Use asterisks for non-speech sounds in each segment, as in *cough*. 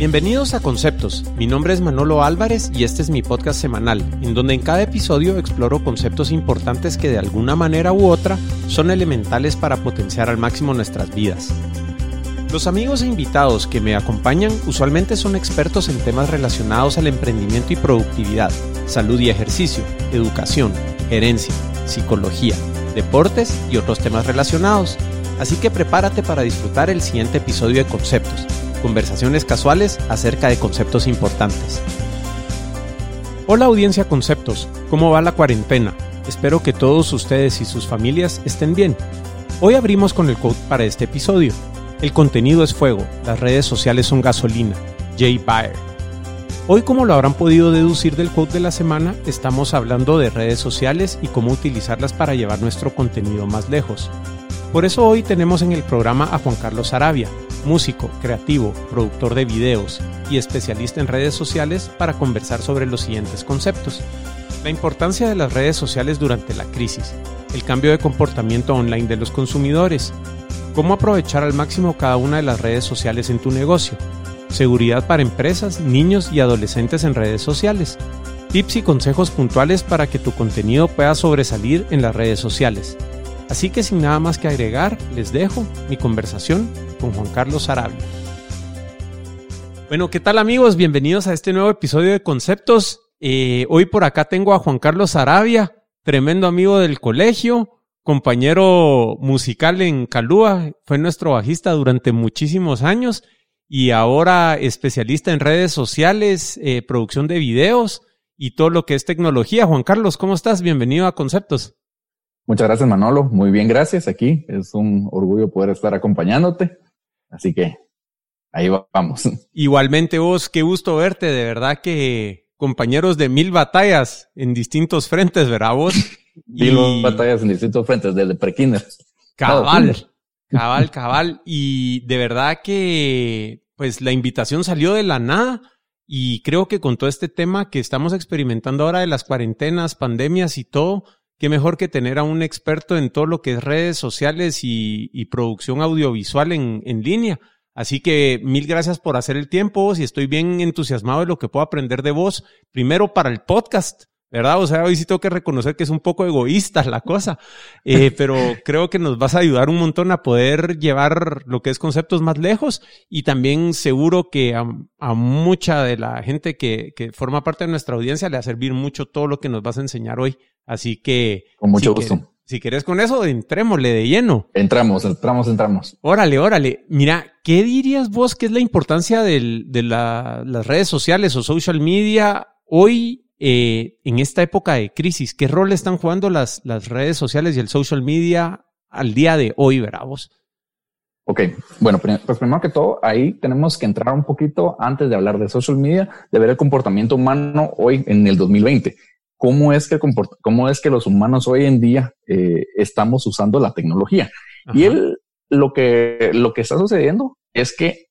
Bienvenidos a Conceptos. Mi nombre es Manolo Álvarez y este es mi podcast semanal, en donde en cada episodio exploro conceptos importantes que de alguna manera u otra son elementales para potenciar al máximo nuestras vidas. Los amigos e invitados que me acompañan usualmente son expertos en temas relacionados al emprendimiento y productividad, salud y ejercicio, educación, gerencia, psicología, deportes y otros temas relacionados. Así que prepárate para disfrutar el siguiente episodio de Conceptos conversaciones casuales acerca de conceptos importantes. Hola audiencia Conceptos, ¿cómo va la cuarentena? Espero que todos ustedes y sus familias estén bien. Hoy abrimos con el quote para este episodio. El contenido es fuego, las redes sociales son gasolina. Jay Baer. Hoy, como lo habrán podido deducir del quote de la semana, estamos hablando de redes sociales y cómo utilizarlas para llevar nuestro contenido más lejos. Por eso hoy tenemos en el programa a Juan Carlos Arabia, músico, creativo, productor de videos y especialista en redes sociales para conversar sobre los siguientes conceptos. La importancia de las redes sociales durante la crisis, el cambio de comportamiento online de los consumidores, cómo aprovechar al máximo cada una de las redes sociales en tu negocio, seguridad para empresas, niños y adolescentes en redes sociales, tips y consejos puntuales para que tu contenido pueda sobresalir en las redes sociales. Así que sin nada más que agregar, les dejo mi conversación con Juan Carlos Arabia. Bueno, ¿qué tal amigos? Bienvenidos a este nuevo episodio de Conceptos. Eh, hoy por acá tengo a Juan Carlos Arabia, tremendo amigo del colegio, compañero musical en Calúa, fue nuestro bajista durante muchísimos años y ahora especialista en redes sociales, eh, producción de videos y todo lo que es tecnología. Juan Carlos, ¿cómo estás? Bienvenido a Conceptos. Muchas gracias Manolo, muy bien, gracias aquí. Es un orgullo poder estar acompañándote. Así que ahí vamos. Igualmente vos, qué gusto verte, de verdad que compañeros de mil batallas en distintos frentes, ¿verdad vos? *laughs* mil batallas en distintos frentes, desde prekinder. Cabal, cabal, cabal. Y de verdad que, pues la invitación salió de la nada. Y creo que con todo este tema que estamos experimentando ahora de las cuarentenas, pandemias y todo, qué mejor que tener a un experto en todo lo que es redes sociales y, producción audiovisual en, en, línea. Así que mil gracias por hacer el tiempo y estoy bien entusiasmado de lo que puedo aprender de vos, primero para el podcast, ¿verdad? O sea, hoy sí tengo que reconocer que es un poco egoísta la cosa, eh, *laughs* pero creo que nos vas a ayudar un montón a poder llevar lo que es conceptos más lejos y también seguro que a, a mucha de la gente que, que, forma parte de nuestra audiencia le va a servir mucho todo lo que nos vas a enseñar hoy. Así que... Con mucho gusto. si querés con eso, entrémosle de lleno. Entramos, entramos, entramos. Órale, órale. Mira, ¿qué dirías vos que es la importancia del, de la, las redes sociales o social media hoy eh, en esta época de crisis? ¿Qué rol están jugando las, las redes sociales y el social media al día de hoy, vos? Ok, bueno, pues primero que todo, ahí tenemos que entrar un poquito antes de hablar de social media, de ver el comportamiento humano hoy en el 2020 cómo es que, cómo es que los humanos hoy en día eh, estamos usando la tecnología. Y él, lo que, lo que está sucediendo es que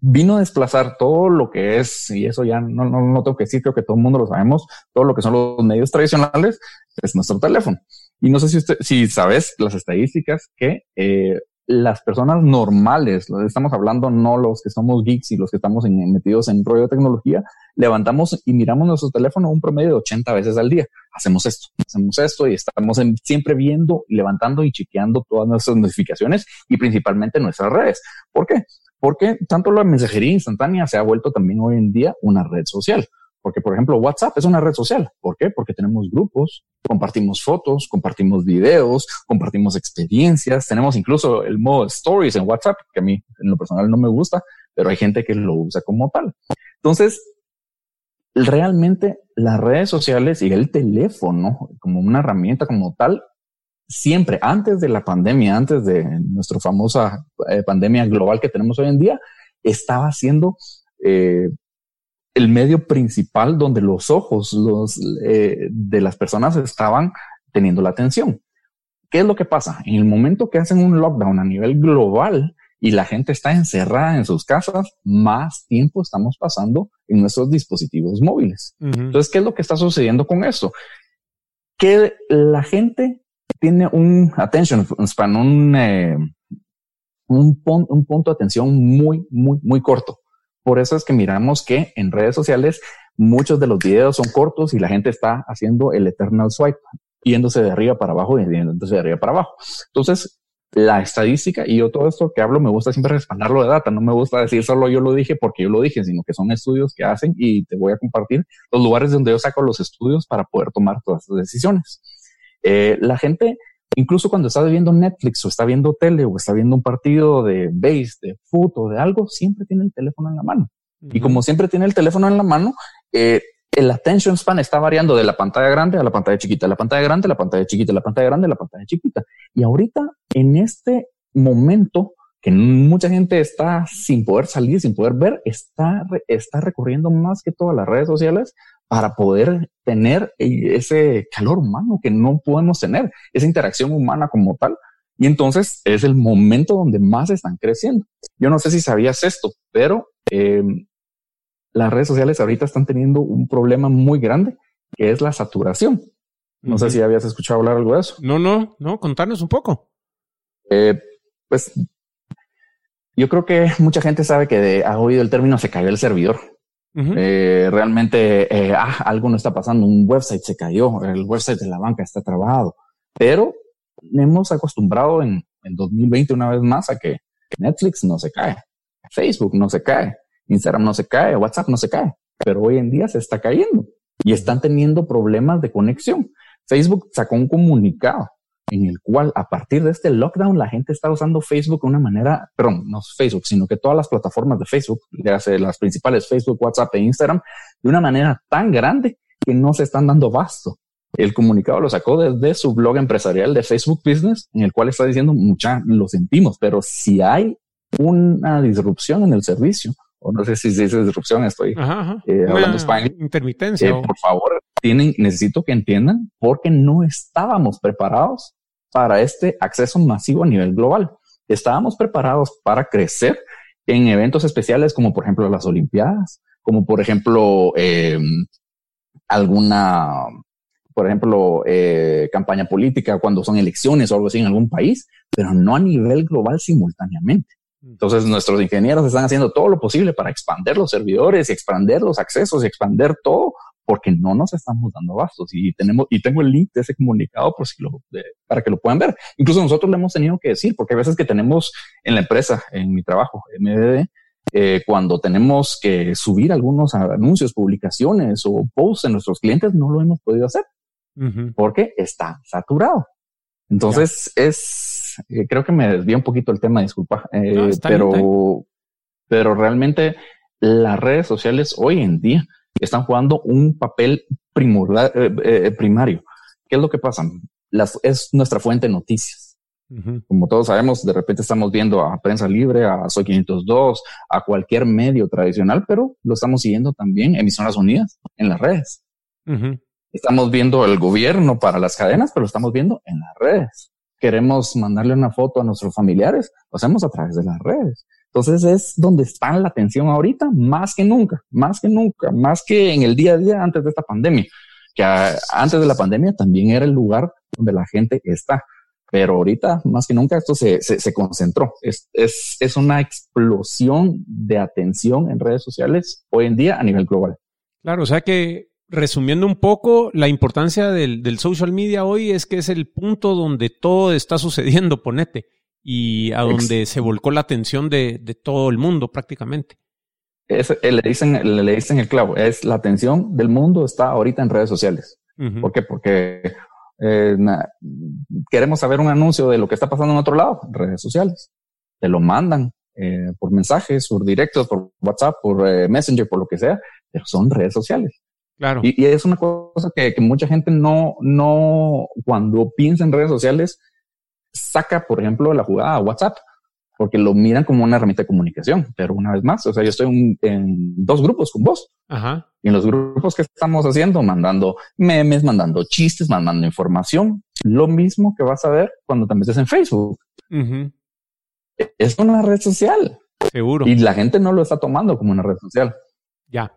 vino a desplazar todo lo que es, y eso ya no, no, no tengo que decir, creo que todo el mundo lo sabemos, todo lo que son los medios tradicionales, es nuestro teléfono. Y no sé si usted, si sabes las estadísticas que eh, las personas normales, estamos hablando no los que somos geeks y los que estamos metidos en rollo de tecnología, levantamos y miramos nuestro teléfono un promedio de 80 veces al día. Hacemos esto, hacemos esto y estamos siempre viendo, levantando y chequeando todas nuestras notificaciones y principalmente nuestras redes. ¿Por qué? Porque tanto la mensajería instantánea se ha vuelto también hoy en día una red social. Porque, por ejemplo, WhatsApp es una red social. ¿Por qué? Porque tenemos grupos, compartimos fotos, compartimos videos, compartimos experiencias. Tenemos incluso el modo stories en WhatsApp, que a mí en lo personal no me gusta, pero hay gente que lo usa como tal. Entonces, realmente las redes sociales y el teléfono como una herramienta como tal, siempre antes de la pandemia, antes de nuestra famosa eh, pandemia global que tenemos hoy en día, estaba siendo eh, el medio principal donde los ojos los, eh, de las personas estaban teniendo la atención. ¿Qué es lo que pasa? En el momento que hacen un lockdown a nivel global y la gente está encerrada en sus casas, más tiempo estamos pasando en nuestros dispositivos móviles. Entonces, ¿qué es lo que está sucediendo con esto? Que la gente tiene un attention span, un, eh, un, un punto de atención muy, muy, muy corto. Por eso es que miramos que en redes sociales muchos de los videos son cortos y la gente está haciendo el eternal swipe, yéndose de arriba para abajo y yéndose de arriba para abajo. Entonces, la estadística y yo todo esto que hablo me gusta siempre respaldarlo de data, no me gusta decir solo yo lo dije porque yo lo dije, sino que son estudios que hacen y te voy a compartir los lugares donde yo saco los estudios para poder tomar todas estas decisiones. Eh, la gente, incluso cuando está viendo Netflix o está viendo tele o está viendo un partido de base, de fútbol, de algo, siempre tiene el teléfono en la mano. Y como siempre tiene el teléfono en la mano, eh, el attention span está variando de la pantalla grande a la pantalla chiquita, la pantalla grande, la pantalla chiquita, la pantalla grande, la pantalla chiquita. Y ahorita, en este momento que mucha gente está sin poder salir, sin poder ver, está, está recurriendo más que todas las redes sociales para poder tener ese calor humano que no podemos tener, esa interacción humana como tal. Y entonces es el momento donde más están creciendo. Yo no sé si sabías esto, pero eh, las redes sociales ahorita están teniendo un problema muy grande, que es la saturación. No sé si habías escuchado hablar algo de eso. No, no, no, contarnos un poco. Eh, pues yo creo que mucha gente sabe que ha oído el término se cayó el servidor. Eh, realmente eh, ah, algo no está pasando, un website se cayó, el website de la banca está trabado, pero hemos acostumbrado en, en 2020 una vez más a que Netflix no se cae, Facebook no se cae, Instagram no se cae, WhatsApp no se cae, pero hoy en día se está cayendo y están teniendo problemas de conexión. Facebook sacó un comunicado en el cual a partir de este lockdown la gente está usando Facebook de una manera, perdón, no Facebook, sino que todas las plataformas de Facebook, las principales Facebook, WhatsApp e Instagram, de una manera tan grande que no se están dando basto. El comunicado lo sacó desde su blog empresarial de Facebook Business, en el cual está diciendo, mucha, lo sentimos, pero si hay una disrupción en el servicio, o no sé si dice disrupción, estoy eh, hablando español. Intermitencia. Eh, por favor, tienen, necesito que entiendan porque no estábamos preparados para este acceso masivo a nivel global. Estábamos preparados para crecer en eventos especiales como por ejemplo las Olimpiadas, como por ejemplo eh, alguna, por ejemplo, campaña política cuando son elecciones o algo así en algún país, pero no a nivel global simultáneamente. Entonces nuestros ingenieros están haciendo todo lo posible para expander los servidores y expander los accesos y expander todo porque no nos estamos dando bastos y tenemos y tengo el link de ese comunicado por si lo para que lo puedan ver. Incluso nosotros le hemos tenido que decir porque a veces que tenemos en la empresa, en mi trabajo, MDD, eh, cuando tenemos que subir algunos anuncios, publicaciones o posts en nuestros clientes, no lo hemos podido hacer porque está saturado. Entonces es, eh, creo que me desvía un poquito el tema, disculpa, eh, pero, pero realmente las redes sociales hoy en día están jugando un papel primordial, eh, primario. ¿Qué es lo que pasa? Las, es nuestra fuente de noticias. Como todos sabemos, de repente estamos viendo a Prensa Libre, a Soy 502, a cualquier medio tradicional, pero lo estamos siguiendo también emisoras unidas en las redes. Estamos viendo el gobierno para las cadenas, pero lo estamos viendo en las redes. Queremos mandarle una foto a nuestros familiares, lo hacemos a través de las redes. Entonces es donde está la atención ahorita, más que nunca, más que nunca, más que en el día a día antes de esta pandemia, que antes de la pandemia también era el lugar donde la gente está. Pero ahorita, más que nunca, esto se, se, se concentró. Es, es, es una explosión de atención en redes sociales hoy en día a nivel global. Claro, o sea que resumiendo un poco, la importancia del, social media hoy es que es el punto donde todo está sucediendo, ponete, y a donde se volcó la atención de, todo el mundo prácticamente. Es, eh, le, dicen, le, dicen el clavo, es la atención del mundo está ahorita en redes sociales. ¿Por qué? Porque eh, queremos saber un anuncio de lo que está pasando en otro lado, redes sociales. Te lo mandan eh, por mensajes, por directos, por WhatsApp, por Messenger, por lo que sea, pero son redes sociales. Claro. Y, es una cosa que, mucha gente no, no, cuando piensa en redes sociales, saca, por ejemplo, la jugada a WhatsApp, porque lo miran como una herramienta de comunicación. Pero una vez más, o sea, yo estoy en, dos grupos con vos. Ajá. Y en los grupos que estamos haciendo, mandando memes, mandando chistes, mandando información, lo mismo que vas a ver cuando te metes en Facebook. Es una red social. Seguro. Y la gente no lo está tomando como una red social. Ya.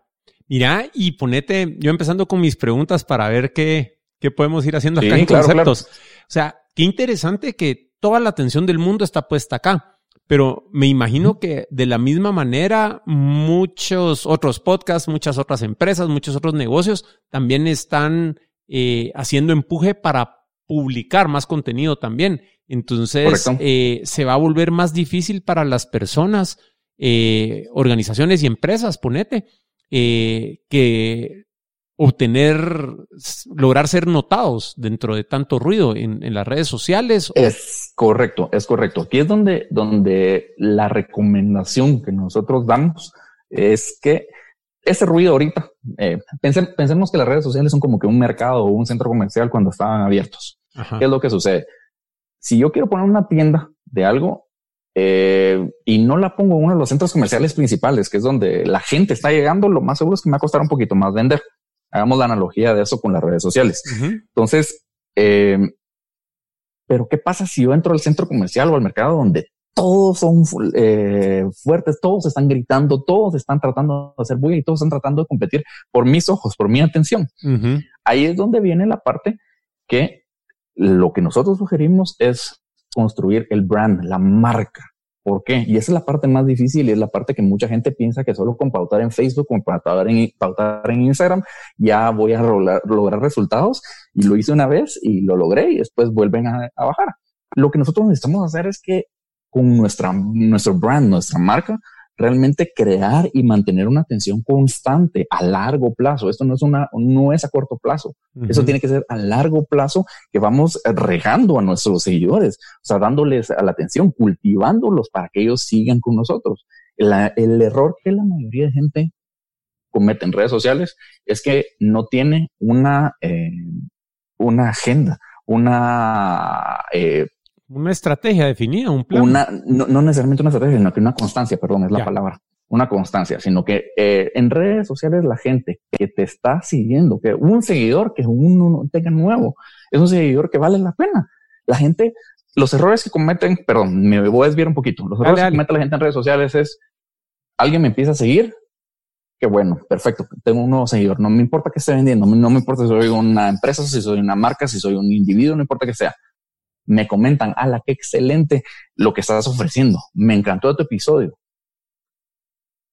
Mira, y ponete, yo empezando con mis preguntas para ver qué, qué podemos ir haciendo acá en conceptos. O sea, qué interesante que toda la atención del mundo está puesta acá. Pero me imagino que de la misma manera muchos otros podcasts, muchas otras empresas, muchos otros negocios también están eh, haciendo empuje para publicar más contenido también. Entonces eh, se va a volver más difícil para las personas, eh, organizaciones y empresas, ponete, que obtener, lograr ser notados dentro de tanto ruido en, las redes sociales. Es correcto, es correcto. Aquí es donde, donde la recomendación que nosotros damos es que ese ruido ahorita, eh, pensemos que las redes sociales son como que un mercado o un centro comercial cuando estaban abiertos. ¿Qué es lo que sucede? Si yo quiero poner una tienda de algo eh, y no la pongo en uno de los centros comerciales principales, que es donde la gente está llegando, lo más seguro es que me va a costar un poquito más vender. Hagamos la analogía de eso con las redes sociales. Entonces, eh, pero ¿qué pasa si yo entro al centro comercial o al mercado donde todos son eh, fuertes, todos están gritando, todos están tratando de hacer bulla y todos están tratando de competir por mis ojos, por mi atención? Ahí es donde viene la parte que lo que nosotros sugerimos es construir el brand, la marca. ¿Por qué? Y esa es la parte más difícil y es la parte que mucha gente piensa que solo con pautar en Facebook, con pautar en, Instagram, ya voy a lograr, resultados. Y lo hice una vez y lo logré y después vuelven a, a bajar. Lo que nosotros necesitamos hacer es que con nuestra, nuestro brand, nuestra marca, realmente crear y mantener una atención constante a largo plazo. Esto no es una, no es a corto plazo. Eso tiene que ser a largo plazo que vamos regando a nuestros seguidores, o sea, dándoles a la atención, cultivándolos para que ellos sigan con nosotros. el error que la mayoría de gente comete en redes sociales es que no tiene una, eh, una agenda, una eh, una estrategia definida, un plan. Una, no, necesariamente una estrategia, sino que una constancia, perdón, es la palabra. Una constancia, sino que eh, en redes sociales la gente que te está siguiendo, que un seguidor que uno tenga nuevo, es un seguidor que vale la pena. La gente, los errores que cometen, perdón, me voy a desviar un poquito. Los errores que comete la gente en redes sociales es alguien me empieza a seguir. Qué bueno, perfecto. Tengo un nuevo seguidor. No me importa que esté vendiendo. No me importa si soy una empresa, si soy una marca, si soy un individuo, no importa que sea me comentan, ala, qué excelente lo que estás ofreciendo. Me encantó tu episodio.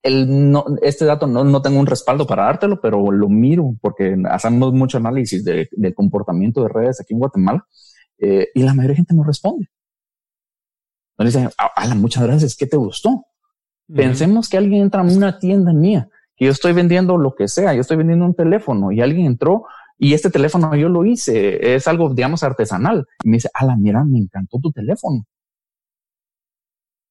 El, no, este dato no, no tengo un respaldo para dártelo, pero lo miro porque hacemos mucho análisis de, del comportamiento de redes aquí en Guatemala eh, y la mayoría de gente no responde. No dice, ala, muchas gracias, ¿qué te gustó? Pensemos que alguien entra en una tienda mía, que yo estoy vendiendo lo que sea, yo estoy vendiendo un teléfono y alguien entró y este teléfono yo lo hice, es algo, digamos, artesanal. Y me dice, ala, mira, me encantó tu teléfono.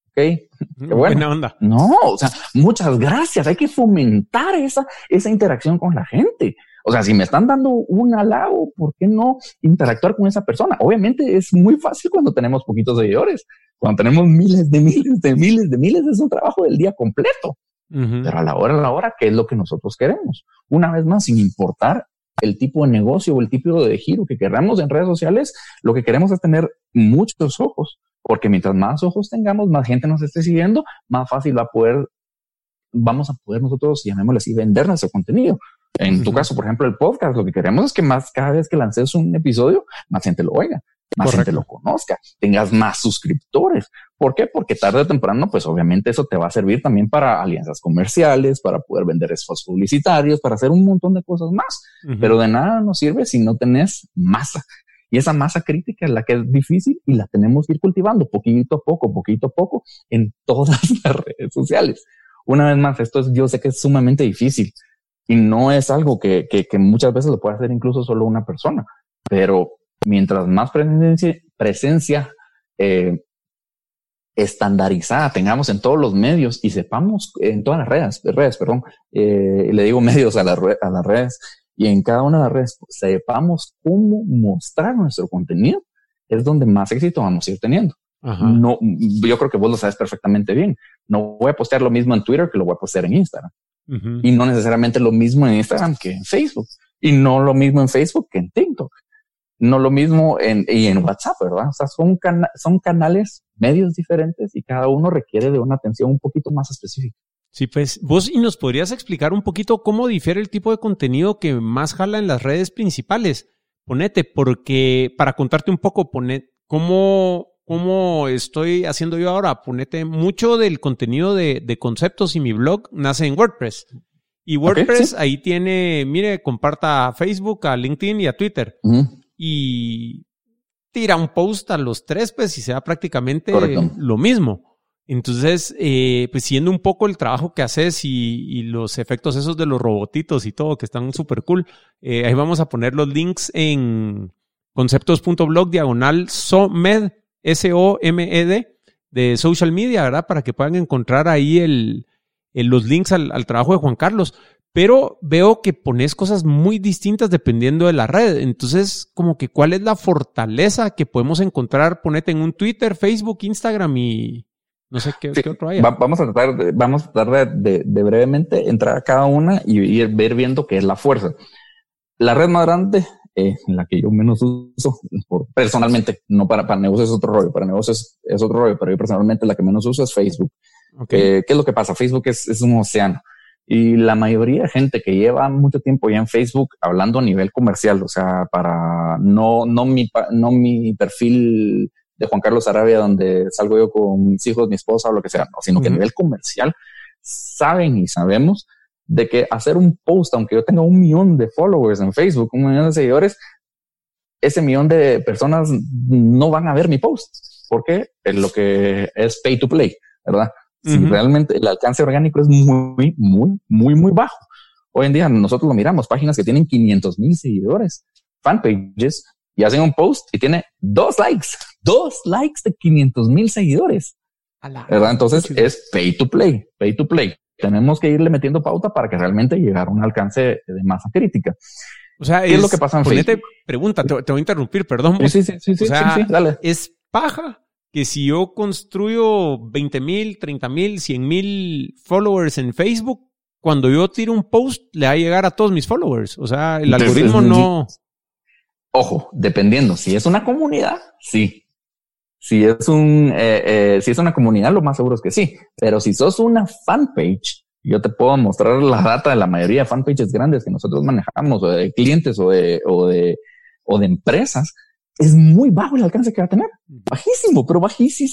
Ok, qué bueno. Buena onda. No, o sea, muchas gracias. Hay que fomentar esa, esa interacción con la gente. O sea, si me están dando un halago, ¿por qué no interactuar con esa persona? Obviamente es muy fácil cuando tenemos poquitos seguidores. Cuando tenemos miles de miles de miles de miles, es un trabajo del día completo. Pero a la hora, a la hora, ¿qué es lo que nosotros queremos? Una vez más, sin importar el tipo de negocio o el tipo de giro que queramos en redes sociales, lo que queremos es tener muchos ojos, porque mientras más ojos tengamos, más gente nos esté siguiendo, más fácil va a poder, vamos a poder nosotros, llamémosle así, vender nuestro contenido. En tu caso, por ejemplo, el podcast, lo que queremos es que más cada vez que lances un episodio, más gente lo oiga más gente lo conozca, tengas más suscriptores. ¿Por qué? Porque tarde o temprano, pues obviamente eso te va a servir también para alianzas comerciales, para poder vender esfuerzos publicitarios, para hacer un montón de cosas más. Pero de nada nos sirve si no tenés masa. Y esa masa crítica es la que es difícil y la tenemos que ir cultivando poquito a poco, poquito a poco en *laughs* todas las redes sociales. Una vez más, esto es, yo sé que es sumamente difícil y no es algo que, que, que muchas veces lo puede hacer incluso solo una persona, pero mientras más presencia, presencia eh, estandarizada tengamos en todos los medios y sepamos en todas las redes, redes perdón, eh, le digo *laughs* medios a, las a las redes y en cada una de las redes sepamos cómo mostrar nuestro contenido, es donde más éxito vamos a ir teniendo. No, yo creo que vos lo sabes perfectamente bien. No voy a postear lo mismo en Twitter que lo voy a postear en Instagram. Y no necesariamente lo mismo en Instagram que en Facebook. Y no lo mismo en Facebook que en TikTok no lo mismo en, y en WhatsApp, ¿verdad? O sea, son, son canales, medios diferentes y cada uno requiere de una atención un poquito más específica. Sí, pues vos y nos podrías explicar un poquito cómo difiere el tipo de contenido que más jala en las redes principales. Ponete, porque para contarte un poco, ponete, cómo cómo estoy haciendo yo ahora. Ponete mucho del contenido de, de conceptos y mi blog nace en WordPress. Y WordPress ahí tiene, mire, comparta a Facebook, a LinkedIn y a Twitter. Y tira un post a los tres, pues, y sea prácticamente lo mismo. Entonces, eh, pues siendo un poco el trabajo que haces y, los efectos esos de los robotitos y todo, que están súper cool, eh, ahí vamos a poner los links en conceptos.blog diagonal SOMED, S-O-M-E-D, de social media, ¿verdad? Para que puedan encontrar ahí el, los links al, al, trabajo de Juan Carlos. Pero veo que pones cosas muy distintas dependiendo de la red. Entonces, como que cuál es la fortaleza que podemos encontrar, ponete en un Twitter, Facebook, Instagram y, no sé qué, otro hay. vamos a tratar, de, vamos a tratar de, brevemente entrar a cada una y ir ver viendo qué es la fuerza. La red más grande, eh, la que yo menos uso, personalmente, no para, para negocios es otro rollo, para negocios es, otro rollo, pero yo personalmente la que menos uso es Facebook. Eh, ¿Qué es lo que pasa? Facebook es, es un océano. Y la mayoría de gente que lleva mucho tiempo ya en Facebook hablando a nivel comercial, o sea, para no, no mi, no mi perfil de Juan Carlos Arabia, donde salgo yo con mis hijos, mi esposa o lo que sea, sino que a nivel comercial saben y sabemos de que hacer un post, aunque yo tenga un millón de followers en Facebook, un millón de seguidores, ese millón de personas no van a ver mi post, porque es lo que es pay to play, ¿verdad? Si realmente el alcance orgánico es muy, muy, muy, muy bajo. Hoy en día nosotros lo miramos, páginas que tienen 500 mil seguidores, fanpages, y hacen un post y tiene dos likes, dos likes de 500 mil seguidores. ¿Verdad? Entonces es pay to play, pay to play. Tenemos que irle metiendo pauta para que realmente llegue a un alcance de masa crítica. O sea, ¿qué es, lo que pasa en Facebook? Pregunta, te, voy a interrumpir, perdón. Sí, sí, sí, sí, sí, dale. Es paja que si yo construyo 20 mil, 30 mil, 100 mil followers en Facebook, cuando yo tiro un post, le va a llegar a todos mis followers. O sea, el algoritmo no. Ojo, dependiendo. Si es una comunidad, sí. Si es un, eh, eh, si es una comunidad, lo más seguro es que sí. Pero si sos una fanpage, yo te puedo mostrar la data de la mayoría de fanpages grandes que nosotros manejamos, o de clientes, o de, o de, o de empresas. Es muy bajo el alcance que va a tener. Bajísimo, pero bajísimo.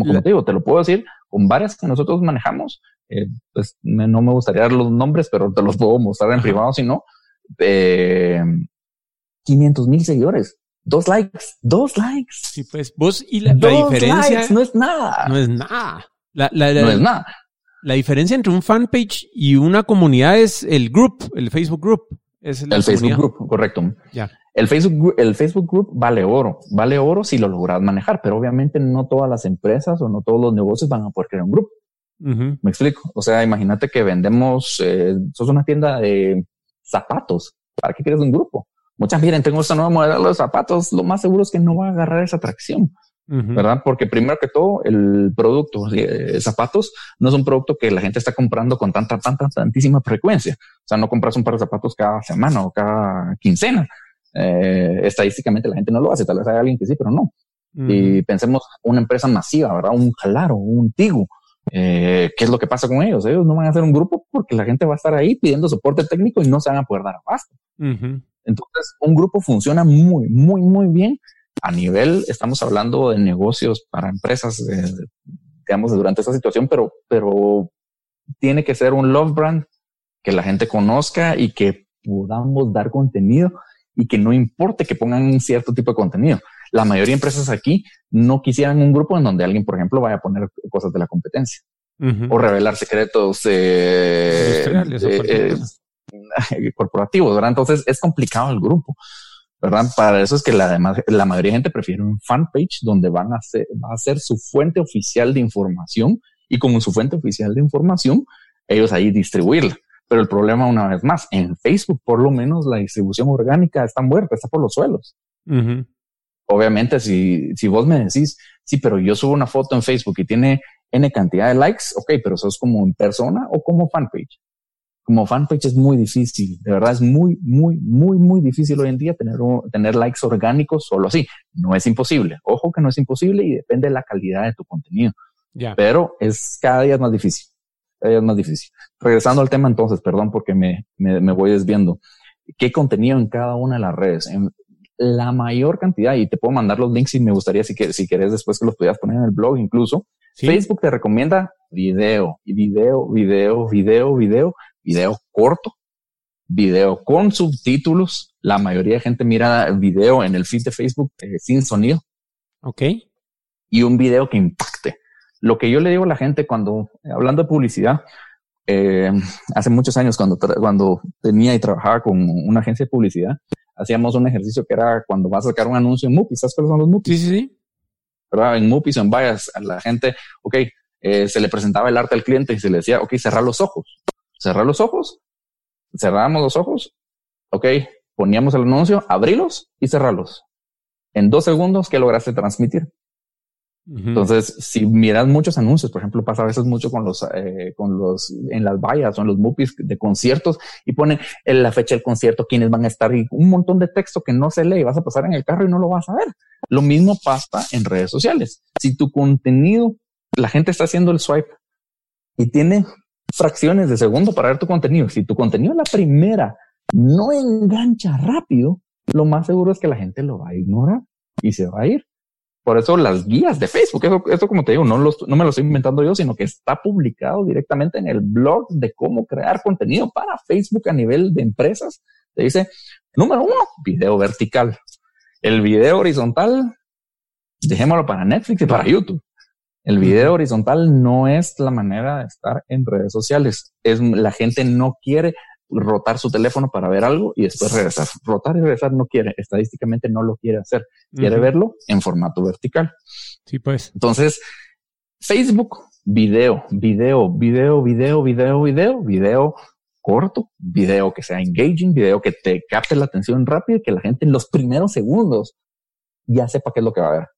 Como te digo, te lo puedo decir con varias que nosotros manejamos. Eh, pues no me gustaría dar los nombres, pero te los puedo mostrar en privado si no. Eh, 500 mil seguidores. Dos likes, dos likes. Sí, pues vos y la, diferencia. no es nada. No es nada. La, no es nada. La diferencia entre un fanpage y una comunidad es el group, el Facebook group. Es el Facebook group, correcto. Ya. El Facebook, el Facebook Group vale oro, vale oro si lo logras manejar, pero obviamente no todas las empresas o no todos los negocios van a poder crear un grupo. Me explico. O sea, imagínate que vendemos, eh, sos una tienda de zapatos. ¿Para qué quieres un grupo? Muchas miren, tengo esta nueva modelo de zapatos, lo más seguro es que no va a agarrar esa atracción. ¿Verdad? Porque primero que todo, el producto de zapatos no es un producto que la gente está comprando con tanta, tanta, tantísima frecuencia. O sea, no compras un par de zapatos cada semana o cada quincena. Eh, estadísticamente la gente no lo hace, tal vez hay alguien que sí, pero no. Y pensemos una empresa masiva, ¿verdad? Un Jalaro, un Tigo. Eh, ¿Qué es lo que pasa con ellos? Ellos no van a hacer un grupo porque la gente va a estar ahí pidiendo soporte técnico y no se van a poder dar abasto. Entonces, un grupo funciona muy, muy, muy bien. A nivel, estamos hablando de negocios para empresas, digamos, durante esta situación, pero, pero tiene que ser un love brand que la gente conozca y que podamos dar contenido y que no importe que pongan un cierto tipo de contenido. La mayoría de empresas aquí no quisieran un grupo en donde alguien, por ejemplo, vaya a poner cosas de la competencia o revelar secretos eh, *laughs* corporativos, ¿verdad? Entonces es complicado el grupo, ¿verdad? Para eso es que la, la mayoría de gente prefiere un fanpage donde van a ser, va a ser su fuente oficial de información y como su fuente oficial de información, ellos ahí distribuirla. Pero el problema, una vez más, en Facebook, por lo menos la distribución orgánica está muerta, está por los suelos. Obviamente, si, si vos me decís, sí, pero yo subo una foto en Facebook y tiene N cantidad de likes, ok, pero eso es como en persona o como fanpage como fanpage es muy difícil, de verdad es muy, muy, muy, muy difícil hoy en día tener, tener likes orgánicos solo así. No es imposible, ojo que no es imposible y depende de la calidad de tu contenido. Pero es cada día más difícil, cada día es más difícil. Regresando al tema entonces, perdón porque me, me, me voy desviando. ¿Qué contenido en cada una de las redes? la mayor cantidad, y te puedo mandar los links si me gustaría, si, que, si querés después que los pudieras poner en el blog incluso. Facebook te recomienda video, y video, video, video, video, video corto, video con subtítulos. La mayoría de gente mira video en el feed de Facebook eh, sin sonido. Ok. Y un video que impacte. Lo que yo le digo a la gente cuando, hablando de publicidad, eh, hace muchos años cuando, cuando tenía y trabajaba con una agencia de publicidad, hacíamos un ejercicio que era cuando vas a sacar un anuncio en Mupis. ¿Sabes cuáles son los Mupis? Sí, sí, sí. ¿Verdad? En Mupis o en Vallas, a la gente, ok, eh, se le presentaba el arte al cliente y se le decía, ok, cerrar los ojos. Cerrar los ojos. Cerrábamos los ojos. Ok, poníamos el anuncio, abrirlos y cerrarlos. En dos segundos, ¿qué lograste transmitir? Entonces, si miras muchos anuncios, por ejemplo, pasa a veces mucho con los, eh, con los, en las vallas o en los movies de conciertos y ponen en la fecha del concierto, quiénes van a estar y un montón de texto que no se lee y vas a pasar en el carro y no lo vas a ver. Lo mismo pasa en redes sociales. Si tu contenido, la gente está haciendo el swipe y tiene fracciones de segundo para ver tu contenido. Si tu contenido la primera no engancha rápido, lo más seguro es que la gente lo va a ignorar y se va a ir. Por eso las guías de Facebook, eso, como te digo, no, no me lo estoy inventando yo, sino que está publicado directamente en el blog de cómo crear contenido para Facebook a nivel de empresas. Te dice, número uno, video vertical. El video horizontal, dejémoslo para Netflix y para YouTube. El video horizontal no es la manera de estar en redes sociales. Es la gente no quiere rotar su teléfono para ver algo y después regresar. Rotar y regresar no quiere, estadísticamente no lo quiere hacer. Quiere verlo en formato vertical. Sí, pues. Entonces, Facebook, video, video, video, video, video, video, video corto, video que sea engaging, video que te capte la atención rápido y que la gente en los primeros segundos ya sepa qué es lo que va a ver.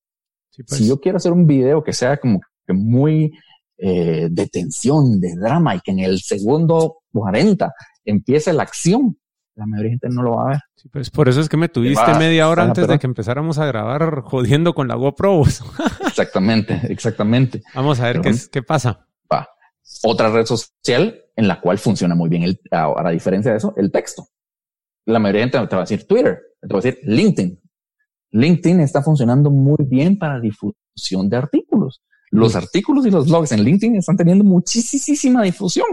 Pues. Si yo quiero hacer un video que sea como que muy eh, de tensión, de drama y que en el segundo 40 empiece la acción, la mayoría de gente no lo va a ver. Sí, pues por eso es que me tuviste media hora antes de que empezáramos a grabar jodiendo con la GoPro. exactamente, exactamente. Vamos a ver qué, qué pasa. Va. Otra red social en la cual funciona muy bien, el, ahora a diferencia de eso, el texto. La mayoría de gente te va a decir Twitter, te va a decir LinkedIn. LinkedIn está funcionando muy bien para difusión de artículos. Los artículos y los blogs en LinkedIn están teniendo muchísima difusión.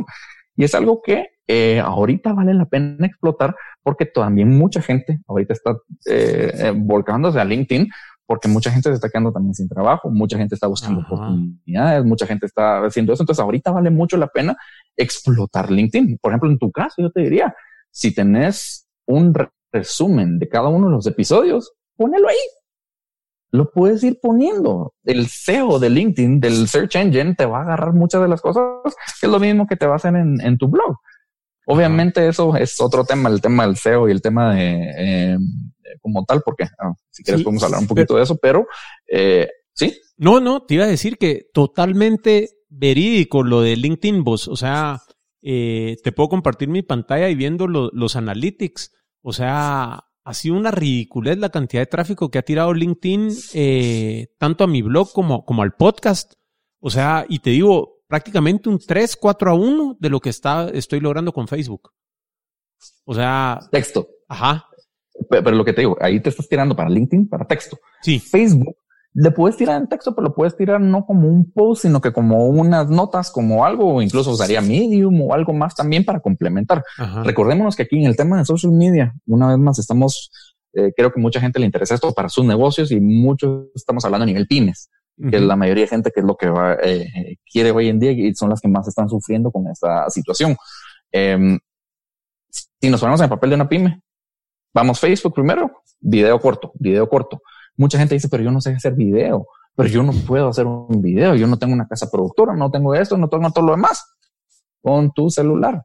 Y es algo que eh, ahorita vale la pena explotar porque también mucha gente ahorita está eh, eh, volcándose a LinkedIn porque mucha gente se está quedando también sin trabajo, mucha gente está buscando oportunidades, mucha gente está haciendo eso. Entonces ahorita vale mucho la pena explotar LinkedIn. Por ejemplo, en tu caso, yo te diría, si tenés un resumen de cada uno de los episodios, ponelo ahí. Lo puedes ir poniendo. El SEO de LinkedIn, del Search Engine, te va a agarrar muchas de las cosas, que es lo mismo que te va a hacer en, en tu blog. Obviamente eso es otro tema, el tema del SEO y el tema de eh, como tal, porque ah, si quieres podemos hablar un poquito de eso, pero eh, sí. No, no, te iba a decir que totalmente verídico lo de LinkedIn vos, o sea, eh, te puedo compartir mi pantalla y viendo los analytics, o sea, ha sido una ridiculez la cantidad de tráfico que ha tirado LinkedIn tanto a mi blog como, como al podcast. O sea, y te digo, prácticamente un 3, 4 a 1 de lo que está, estoy logrando con Facebook. O sea. Texto. Ajá. Pero, lo que te digo, ahí te estás tirando para LinkedIn, para texto. Sí. Facebook le puedes tirar en texto, pero lo puedes tirar no como un post, sino que como unas notas, como algo, o incluso usaría Medium o algo más también para complementar. Recordémonos que aquí en el tema de social media, una vez más estamos, eh, creo que mucha gente le interesa esto para sus negocios y muchos estamos hablando a nivel pymes que la mayoría de gente que es lo que va, eh, eh, quiere hoy en día y son las que más están sufriendo con esta situación. Eh, si nos ponemos en el papel de una pyme, vamos Facebook primero, video corto, video corto. Mucha gente dice, pero yo no sé hacer video, pero yo no puedo hacer un video, yo no tengo una casa productora, no tengo esto, no tengo todo lo demás. Con tu celular.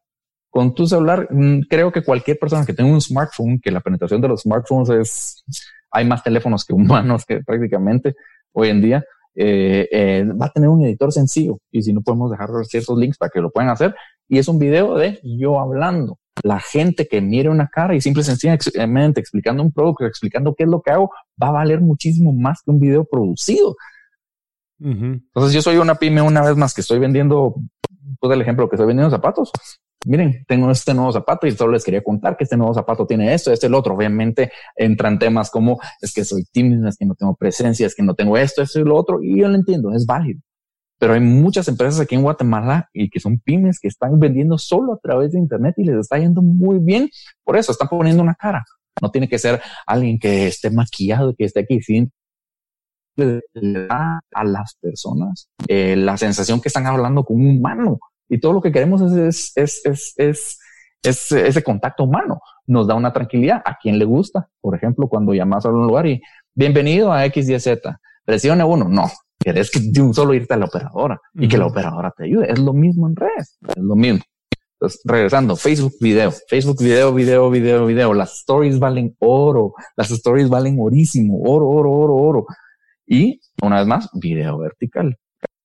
Con tu celular, mm, creo que cualquier persona que tenga un smartphone, que la penetración de los smartphones es, hay más teléfonos que humanos que prácticamente hoy en día, eh, eh, va a tener un editor sencillo y si no podemos dejar ciertos links para que lo puedan hacer y es un video de yo hablando. La gente que mire una cara y simple y sencillamente explicando un producto, explicando qué es lo que hago, va a valer muchísimo más que un video producido. Entonces yo soy una pyme una vez más que estoy vendiendo, pues el ejemplo que estoy vendiendo zapatos. miren, tengo este nuevo zapato y solo les quería contar que este nuevo zapato tiene esto, este, el otro. Obviamente entran temas como es que soy tímido, es que no tengo presencia, es que no tengo esto, esto y lo otro. Y yo lo entiendo, es válido. Pero hay muchas empresas aquí en Guatemala y que son pymes que están vendiendo solo a través de Internet y les está yendo muy bien. Por eso están poniendo una cara. No tiene que ser alguien que esté maquillado, que esté aquí. sin le da a las personas eh, la sensación que están hablando con un humano y todo lo que queremos es, es, es, es, es ese contacto humano. Nos da una tranquilidad. A quien le gusta, por ejemplo, cuando llamas a un lugar y bienvenido a XYZ, presione uno. No, querés que de un solo irte a la operadora y que la operadora te ayude. Es lo mismo en redes, es lo mismo. Entonces, regresando, Facebook video, Facebook video, video, video, video. Las stories valen oro, las stories valen orísimo, oro, oro, oro, oro. Y una vez más, video vertical.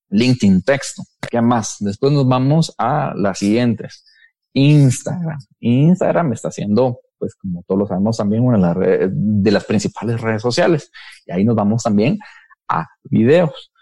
LinkedIn texto. ¿Qué más? Después nos vamos a las siguientes. Instagram. Instagram está siendo, pues como todos lo sabemos, también una de las, principales redes sociales. Y ahí nos vamos también a videos.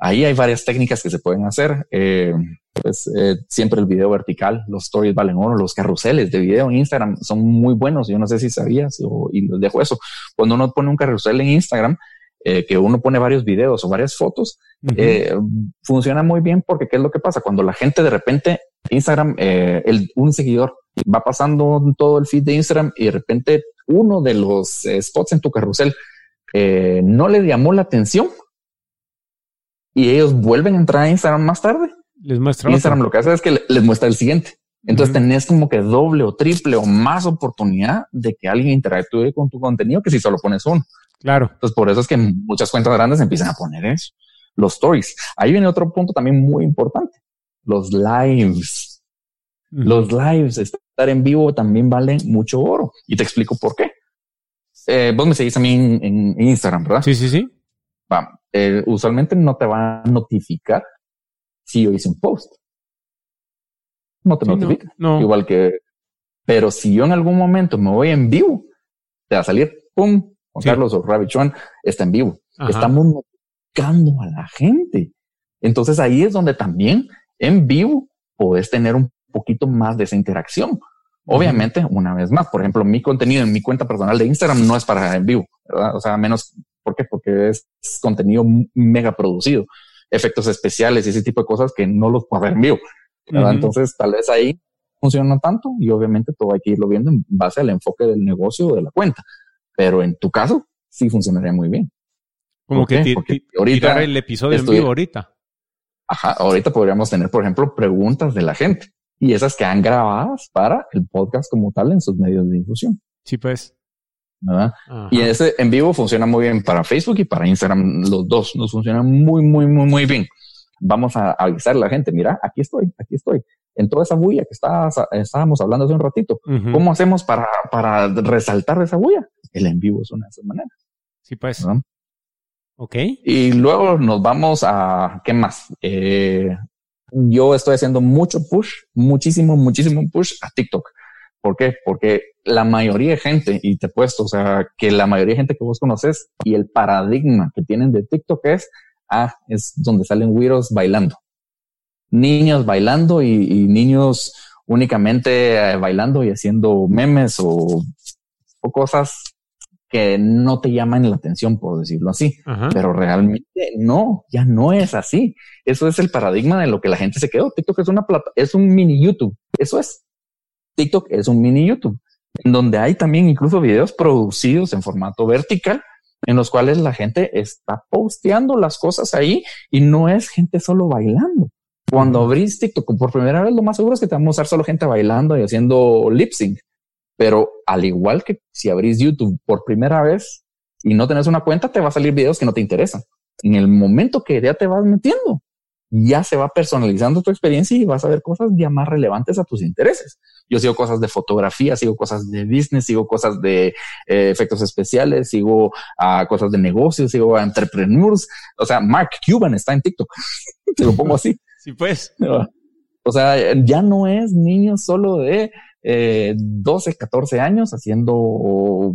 Ahí hay varias técnicas que se pueden hacer. Eh, pues eh, siempre el video vertical, los stories valen oro, los carruseles de video en Instagram son muy buenos. Yo no sé si sabías o, y les dejo eso. Cuando uno pone un carrusel en Instagram, eh, que uno pone varios videos o varias fotos, eh, funciona muy bien porque ¿qué es lo que pasa? Cuando la gente de repente, Instagram, eh, el, un seguidor va pasando todo el feed de Instagram y de repente uno de los spots en tu carrusel no le llamó la atención y ellos vuelven a entrar a Instagram más tarde. Les muestra Instagram lo que hace es que les muestra el siguiente. Entonces tenés como que doble o triple o más oportunidad de que alguien interactúe con tu contenido que si solo pones uno. Claro. Entonces, por eso es que muchas cuentas grandes empiezan a poner eso. Los stories. Ahí viene otro punto también muy importante. Los lives. Los lives, estar en vivo también valen mucho oro. Y te explico por qué. Eh, vos me seguís a mí en, Instagram, ¿verdad? Sí, sí, sí. Va. Eh, usualmente no te va a notificar si yo hice un post. No te notifica. No, Igual que, pero si yo en algún momento me voy en vivo, te va a salir, pum, Juan Carlos o Rabbit está en vivo. Estamos notificando a la gente. Entonces ahí es donde también en vivo puedes tener un poquito más de esa interacción. Obviamente, una vez más, por ejemplo, mi contenido en mi cuenta personal de Instagram no es para en vivo, ¿verdad? O sea, menos, ¿por qué? Porque es contenido mega producido, efectos especiales y ese tipo de cosas que no los puedo ver en vivo. Entonces, tal vez ahí funciona tanto y obviamente todo hay que irlo viendo en base al enfoque del negocio o de la cuenta. Pero en tu caso, sí funcionaría muy bien. Como que ahorita tirar el episodio en vivo ahorita. Ajá, ahorita podríamos tener, por ejemplo, preguntas de la gente y esas que han grabadas para el podcast como tal en sus medios de difusión. Sí, pues. ¿Verdad? Y ese en vivo funciona muy bien para Facebook y para Instagram. Los dos nos funcionan muy, muy, muy, muy bien. Vamos a avisar a la gente, mira, aquí estoy, aquí estoy en toda esa bulla que estábamos hablando hace un ratito. ¿Cómo hacemos para, para resaltar esa bulla? El en vivo es una de esas maneras. Sí, pues. Ok. Y luego nos vamos a, ¿qué más? Eh, yo estoy haciendo mucho push, muchísimo, muchísimo push a TikTok. ¿Por qué? Porque la mayoría de gente, y te he puesto, o sea, que la mayoría de gente que vos conoces y el paradigma que tienen de TikTok es, ah, es donde salen güiros bailando niños bailando y, niños únicamente eh, bailando y haciendo memes o, cosas que no te llaman la atención, por decirlo así. Pero realmente no, ya no es así. Eso es el paradigma de lo que la gente se quedó. TikTok es una plata, es un mini YouTube. Eso es. TikTok es un mini YouTube, en donde hay también incluso videos producidos en formato vertical, en los cuales la gente está posteando las cosas ahí y no es gente solo bailando. Cuando abrís TikTok por primera vez, lo más seguro es que te vamos a usar solo gente bailando y haciendo lip sync. Pero al igual que si abrís YouTube por primera vez y no tenés una cuenta, te va a salir videos que no te interesan. En el momento que ya te vas metiendo, ya se va personalizando tu experiencia y vas a ver cosas ya más relevantes a tus intereses. Yo sigo cosas de fotografía, sigo cosas de business, sigo cosas de eh, efectos especiales, sigo a cosas de negocios, sigo a entrepreneurs. O sea, Mark Cuban está en TikTok. *laughs* Te lo pongo así. *laughs* Sí, pues. O sea, ya no es niño solo de eh, 12, 14 años haciendo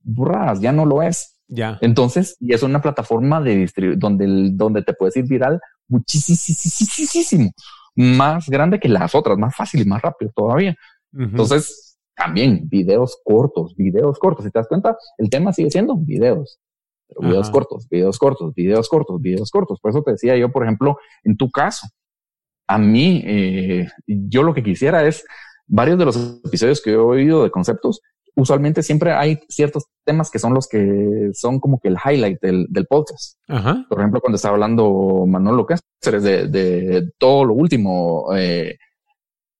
burradas, ya no lo es. Ya. Entonces, y es una plataforma de donde, donde te puedes ir viral muchísimo, más grande que las otras, más fácil y más rápido todavía. Entonces, también videos cortos, videos cortos. Si te das cuenta, el tema sigue siendo videos. videos cortos, videos cortos, videos cortos, videos cortos. Por eso te decía yo, por ejemplo, en tu caso, a mí, eh, yo lo que quisiera es varios de los episodios que he oído de conceptos, usualmente siempre hay ciertos temas que son los que son como que el highlight del, del podcast. Por ejemplo, cuando estaba hablando Manolo Cáceres de, de todo lo último, eh,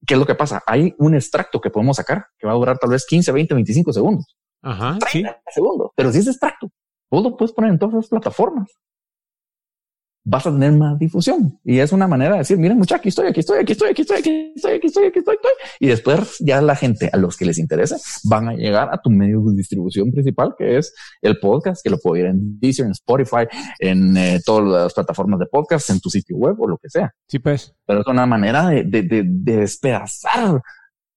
¿qué es lo que pasa? Hay un extracto que podemos sacar que va a durar tal vez 15, 20, 25 segundos. Ajá, sí. segundos. Pero si es extracto, vos lo puedes poner en todas las plataformas vas a tener más difusión. Y es una manera de decir, miren muchachos, aquí estoy, aquí estoy, aquí estoy, aquí estoy, aquí estoy, aquí estoy, aquí estoy, Y después ya la gente a los que les interese van a llegar a tu medio de distribución principal, que es el podcast, que lo puedo ir en Deezer, en Spotify, en eh, todas las plataformas de podcast, en tu sitio web o lo que sea. Sí, pues. Pero es una manera de, de, de, despedazar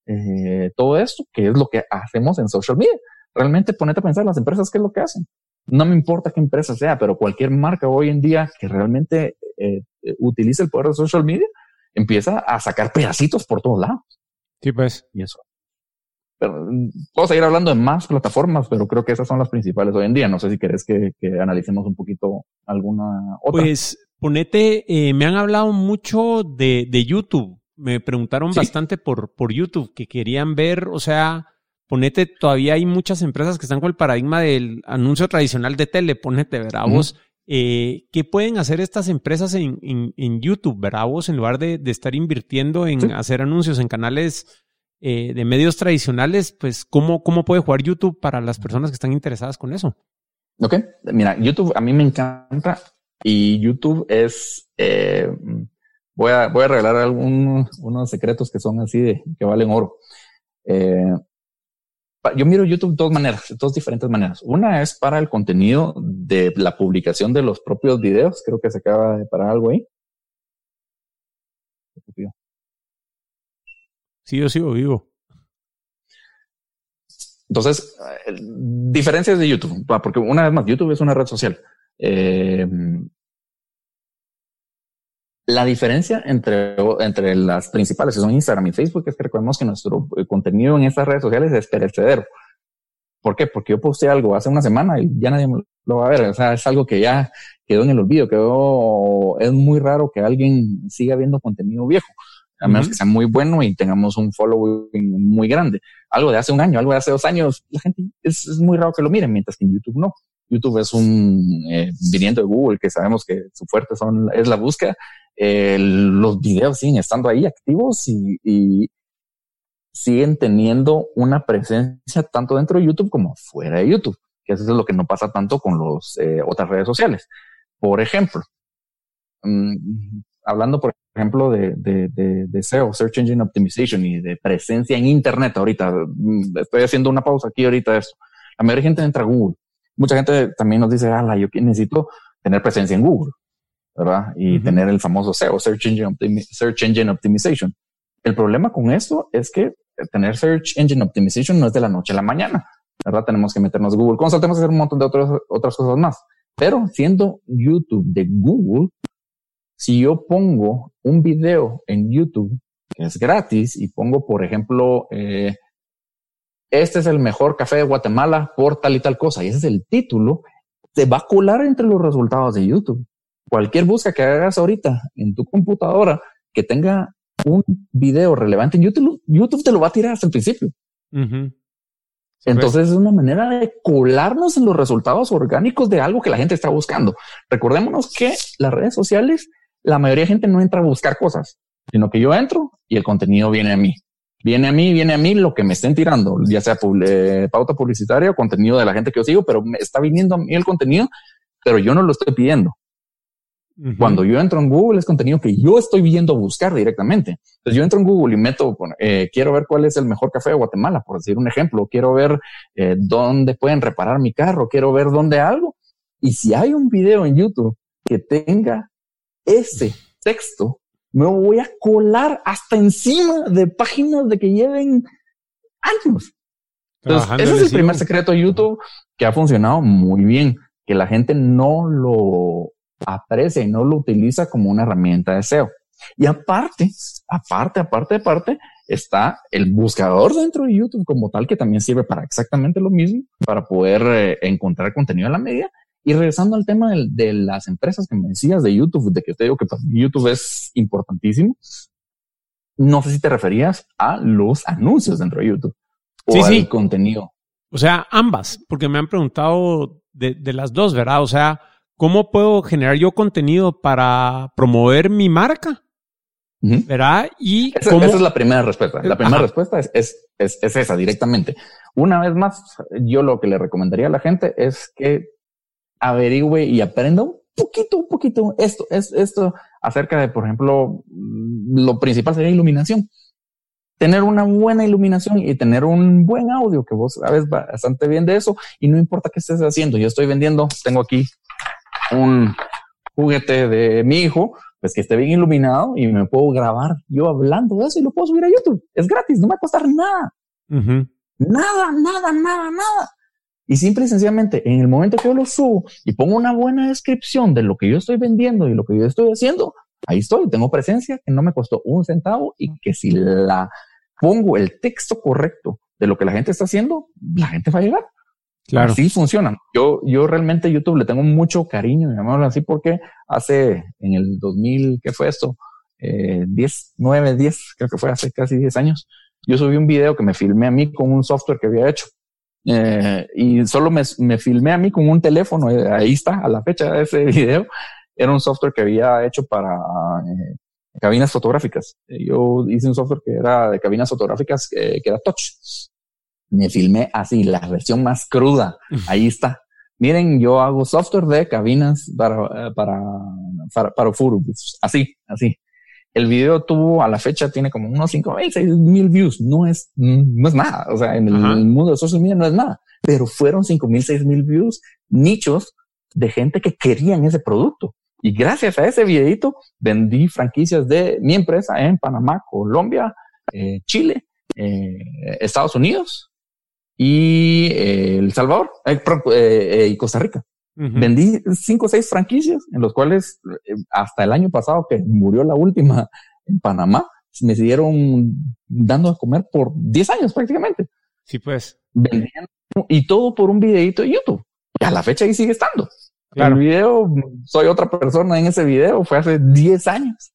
eh, todo esto, que es lo que hacemos en social media. Realmente ponete a pensar las empresas qué es lo que hacen no me importa qué empresa sea, pero cualquier marca hoy en día que realmente eh, utilice el poder de social media empieza a sacar pedacitos por todos lados. Sí, pues. Y eso. Pero, puedo seguir hablando de más plataformas, pero creo que esas son las principales hoy en día. No sé si querés que, analicemos un poquito alguna otra. Pues ponete, eh, me han hablado mucho de, YouTube. Me preguntaron bastante por, por YouTube, que querían ver, o sea, ponete, todavía hay muchas empresas que están con el paradigma del anuncio tradicional de tele, ponete, ¿verdad? Vos, eh, ¿qué pueden hacer estas empresas en, en, YouTube, ¿verdad? Vos, en lugar de, estar invirtiendo en hacer anuncios en canales eh, de medios tradicionales, pues, ¿cómo, ¿cómo puede jugar YouTube para las personas que están interesadas con eso? Ok, mira, YouTube a mí me encanta y YouTube es, eh, voy, a, voy a revelar algunos unos secretos que son así de que valen oro. Eh, yo miro YouTube de dos maneras, de dos diferentes maneras. Una es para el contenido de la publicación de los propios videos. Creo que se acaba de parar algo ahí. Sí, yo sigo vivo. Entonces, eh, diferencias de YouTube, porque una vez más, YouTube es una red social. Eh, la diferencia entre, entre las principales, que son Instagram y Facebook, es que recordemos que nuestro eh, contenido en estas redes sociales es perecedero. ¿Por qué? Porque yo posté algo hace una semana y ya nadie lo va a ver. O sea, es algo que ya quedó en el olvido, quedó, es muy raro que alguien siga viendo contenido viejo, a menos que sea muy bueno y tengamos un following muy grande. Algo de hace un año, algo de hace dos años, la gente es, es muy raro que lo miren, mientras que en YouTube no. YouTube es un eh, viniendo de Google, que sabemos que su fuerte son, es la búsqueda. Los videos siguen estando ahí activos y, siguen teniendo una presencia tanto dentro de YouTube como fuera de YouTube, que eso es lo que no pasa tanto con las eh, otras redes sociales. Por ejemplo, mm, hablando, por ejemplo, de, SEO, Search Engine Optimization y de presencia en Internet ahorita, mm, estoy haciendo una pausa aquí ahorita esto. La mayoría de gente entra a Google mucha gente también nos dice, ah, yo necesito tener presencia en Google, ¿verdad? Y tener el famoso SEO, Search Engine, Search Engine Optimization. El problema con esto es que tener Search Engine Optimization no es de la noche a la mañana, ¿verdad? Tenemos que meternos Google Consult, tenemos que hacer un montón de otras, otras cosas más. Pero siendo YouTube de Google, si yo pongo un video en YouTube que es gratis y pongo, por ejemplo, eh, este es el mejor café de Guatemala por tal y tal cosa, y ese es el título, te va a colar entre los resultados de YouTube. Cualquier búsqueda que hagas ahorita en tu computadora que tenga un video relevante en YouTube, YouTube te lo va a tirar hasta el principio. Entonces es una manera de colarnos en los resultados orgánicos de algo que la gente está buscando. Recordémonos que las redes sociales, la mayoría de gente no entra a buscar cosas, sino que yo entro y el contenido viene a mí. Viene a mí, viene a mí lo que me estén tirando, ya sea eh, pauta publicitaria o contenido de la gente que yo sigo, pero me está viniendo a mí el contenido, pero yo no lo estoy pidiendo. Cuando yo entro en Google es contenido que yo estoy viendo buscar directamente. Entonces yo entro en Google y meto, eh, quiero ver cuál es el mejor café de Guatemala, por decir un ejemplo. Quiero ver eh, dónde pueden reparar mi carro. Quiero ver dónde algo. Y si hay un video en YouTube que tenga ese texto, me voy a colar hasta encima de páginas de que lleven años. Entonces, ese es el primer secreto de YouTube que ha funcionado muy bien, que la gente no lo aprecia y no lo utiliza como una herramienta de SEO. Y aparte, aparte, aparte, aparte, está el buscador dentro de YouTube como tal, que también sirve para exactamente lo mismo, para poder eh, encontrar contenido a la media. Y regresando al tema de, las empresas que me decías de YouTube, de que te digo que para YouTube es importantísimo. No sé si te referías a los anuncios dentro de YouTube o sí, al sí. contenido. O sea, ambas, porque me han preguntado de, de las dos, ¿verdad? O sea, ¿cómo puedo generar yo contenido para promover mi marca? ¿Verdad? Y esa, esa, es la primera respuesta. La primera Ajá. respuesta es, es, es, es, esa directamente. Una vez más, yo lo que le recomendaría a la gente es que averigüe y aprenda un poquito, un poquito esto, es, esto acerca de, por ejemplo, lo principal sería iluminación. Tener una buena iluminación y tener un buen audio, que vos sabes bastante bien de eso, y no importa qué estés haciendo. Yo estoy vendiendo, tengo aquí un juguete de mi hijo, pues que esté bien iluminado y me puedo grabar yo hablando de eso y lo puedo subir a YouTube. Es gratis, no me va a costar nada. Uh -huh. Nada, nada, nada, nada. Y simple y sencillamente, en el momento que yo lo subo y pongo una buena descripción de lo que yo estoy vendiendo y lo que yo estoy haciendo, ahí estoy, tengo presencia que no me costó un centavo y que si la pongo el texto correcto de lo que la gente está haciendo, la gente va a llegar. Claro. Así funcionan. Yo, yo realmente YouTube le tengo mucho cariño, llamarlo así, porque hace en el 2000, ¿qué fue esto? Eh, 10, 9, 10, creo que fue hace casi 10 años. Yo subí un video que me filmé a mí con un software que había hecho. Eh, y solo me, me, filmé a mí con un teléfono. Eh, ahí está, a la fecha de ese *laughs* video. Era un software que había hecho para eh, cabinas fotográficas. Yo hice un software que era de cabinas fotográficas que era touch me filmé así, la versión más cruda. *laughs* Ahí está. Miren, yo hago software de cabinas para, para, para, para Furubus. Así, así. El video tuvo a la fecha, tiene como unos 5 mil, 6 mil views. No es, no es nada. O sea, en el, el, mundo de social media no es nada. Pero fueron 5 mil, 6 mil views, nichos de gente que querían ese producto. Y gracias a ese videito vendí franquicias de mi empresa en Panamá, Colombia, eh, Chile, eh, Estados Unidos y eh, El Salvador eh, y Costa Rica. Uh -huh. Vendí cinco o seis franquicias en los cuales eh, hasta el año pasado que murió la última en Panamá, me siguieron dando a comer por 10 años prácticamente. Sí, pues. Vendían y todo por un videito de YouTube. Y a la fecha ahí sigue estando. Claro. El video, soy otra persona en ese video, fue hace 10 años.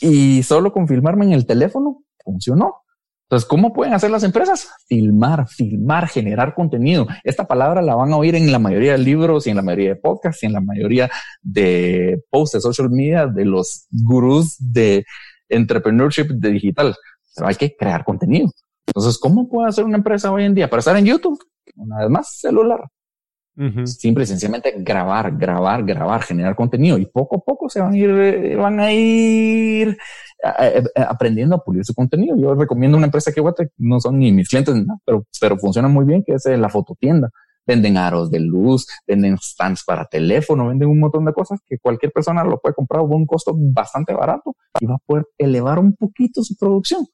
Y solo con filmarme en el teléfono funcionó. Entonces, ¿cómo pueden hacer las empresas? Filmar, filmar, generar contenido. Esta palabra la van a oír en la mayoría de libros y en la mayoría de podcasts y en la mayoría de posts de social media de los gurús de entrepreneurship de digital. Pero hay que crear contenido. Entonces, ¿cómo puede hacer una empresa hoy en día para estar en YouTube? Una vez más, celular. Uh -huh. Simple y sencillamente grabar, grabar, grabar, generar contenido y poco a poco se van a ir, van a ir aprendiendo a pulir su contenido. Yo recomiendo una empresa que no son ni mis clientes, pero, pero funciona muy bien, que es la fototienda. Venden aros de luz, venden stands para teléfono, venden un montón de cosas que cualquier persona lo puede comprar a un costo bastante barato y va a poder elevar un poquito su producción.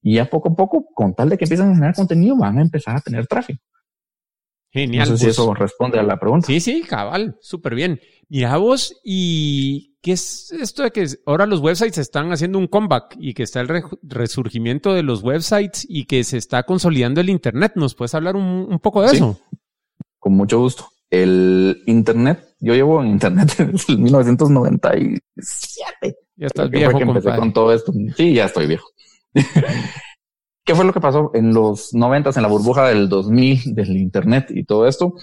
Y ya poco a poco, con tal de que empiezan a generar contenido, van a empezar a tener tráfico. Genial. No sé si eso responde a la pregunta. Sí, sí, cabal, súper bien. Mira vos, ¿y qué es esto de que ahora los websites están haciendo un comeback y que está el re resurgimiento de los websites y que se está consolidando el Internet? ¿Nos puedes hablar un, un poco de sí, eso? Con mucho gusto. El Internet, yo llevo en Internet *laughs* desde 1997. Ya estás viejo, que empecé compadre. con todo esto. Sí, ya estoy viejo. *laughs* ¿Qué fue lo que pasó en los noventas, en la burbuja del 2000 del Internet y todo esto?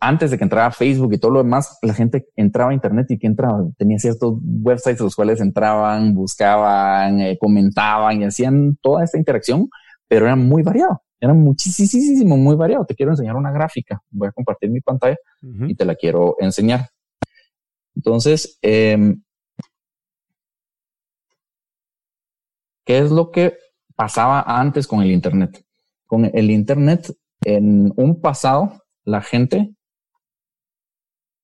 Antes de que entrara Facebook y todo lo demás, la gente entraba a Internet y que entraba, tenía ciertos websites los cuales entraban, buscaban, eh, comentaban y hacían toda esta interacción, pero era muy variado, era muchísimo, muy variado. Te quiero enseñar una gráfica, voy a compartir mi pantalla uh -huh. y te la quiero enseñar. Entonces, eh, ¿qué es lo que pasaba antes con el Internet. Con el Internet, en un pasado, la gente,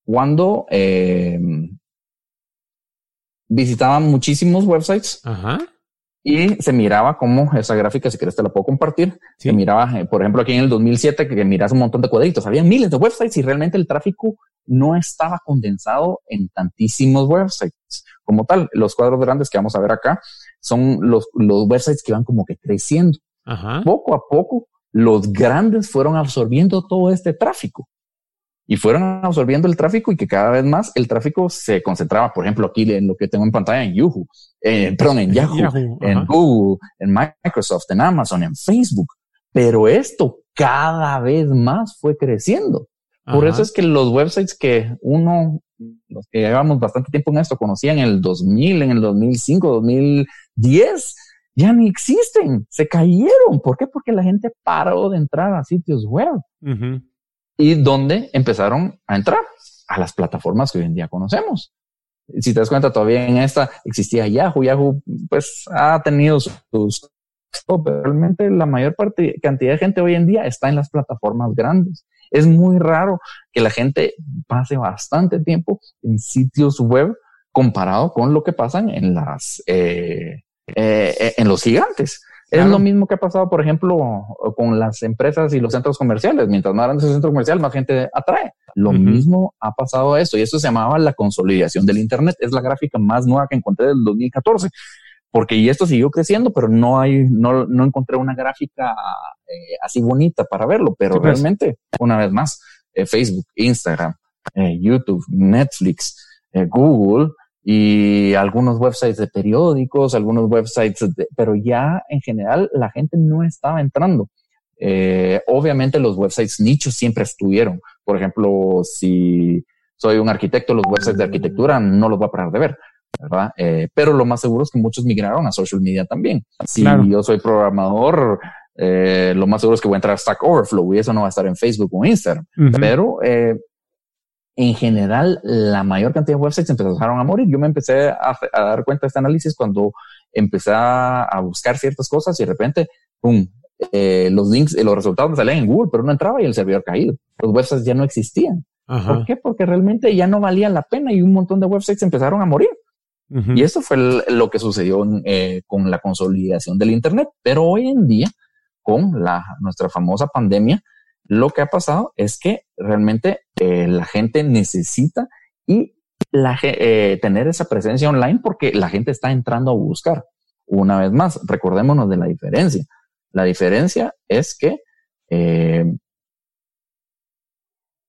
cuando eh, visitaba muchísimos websites Ajá. y se miraba como esa gráfica, si quieres te la puedo compartir, sí. se miraba, eh, por ejemplo, aquí en el 2007, que, que miras un montón de cuadritos, había miles de websites y realmente el tráfico no estaba condensado en tantísimos websites. Como tal. Los cuadros grandes que vamos a ver acá son los, los websites que van como que creciendo. Poco a poco, los grandes fueron absorbiendo todo este tráfico y fueron absorbiendo el tráfico y que cada vez más el tráfico se concentraba, por ejemplo, aquí en lo que tengo en pantalla en Yahoo, eh, perdón, en Yahoo, en Google, en Microsoft, en Amazon, en Facebook. Pero esto cada vez más fue creciendo. Por eso es que los websites que uno, los que llevamos bastante tiempo en esto, conocían en el 2000, en el 2005, 2010, ya ni existen, se cayeron. ¿Por qué? Porque la gente paró de entrar a sitios web. Y donde empezaron a entrar a las plataformas que hoy en día conocemos. Si te das cuenta, todavía en esta existía Yahoo. Yahoo, pues, ha tenido sus realmente la mayor parte, cantidad de gente hoy en día está en las plataformas grandes. Es muy raro que la gente pase bastante tiempo en sitios web comparado con lo que pasan en las eh, eh, en los gigantes. Es lo mismo que ha pasado, por ejemplo, con las empresas y los centros comerciales. Mientras más grande es el centro comercial, más gente atrae. Lo mismo ha pasado a esto y eso se llamaba la consolidación del Internet. Es la gráfica más nueva que encontré del 2014 porque y esto siguió creciendo, pero no hay, no, no encontré una gráfica eh, así bonita para verlo, pero pues. realmente, una vez más, eh, Facebook, Instagram, eh, YouTube, Netflix, Google y algunos websites de periódicos, algunos websites, pero ya en general la gente no estaba entrando. obviamente los websites nichos siempre estuvieron. Por ejemplo, si soy un arquitecto, los websites de arquitectura no los voy a parar de ver ¿verdad? Eh, pero lo más seguro es que muchos migraron a social media también. Si yo soy programador, eh, lo más seguro es que voy a entrar a Stack Overflow y eso no va a estar en Facebook o Instagram. Pero eh, en general, la mayor cantidad de websites empezaron a morir. Yo me empecé a, dar cuenta de este análisis cuando empecé a buscar ciertas cosas y de repente, ¡pum! los links, los resultados salían en Google, pero no entraba y el servidor caído. Los websites ya no existían. ¿Por qué? Porque realmente ya no valían la pena y un montón de websites empezaron a morir. Y eso fue lo que sucedió eh, con la consolidación del Internet. Pero hoy en día, con la, nuestra famosa pandemia, lo que ha pasado es que realmente eh, la gente necesita y la, eh, tener esa presencia online porque la gente está entrando a buscar. Una vez más, recordémonos de la diferencia. La diferencia es que en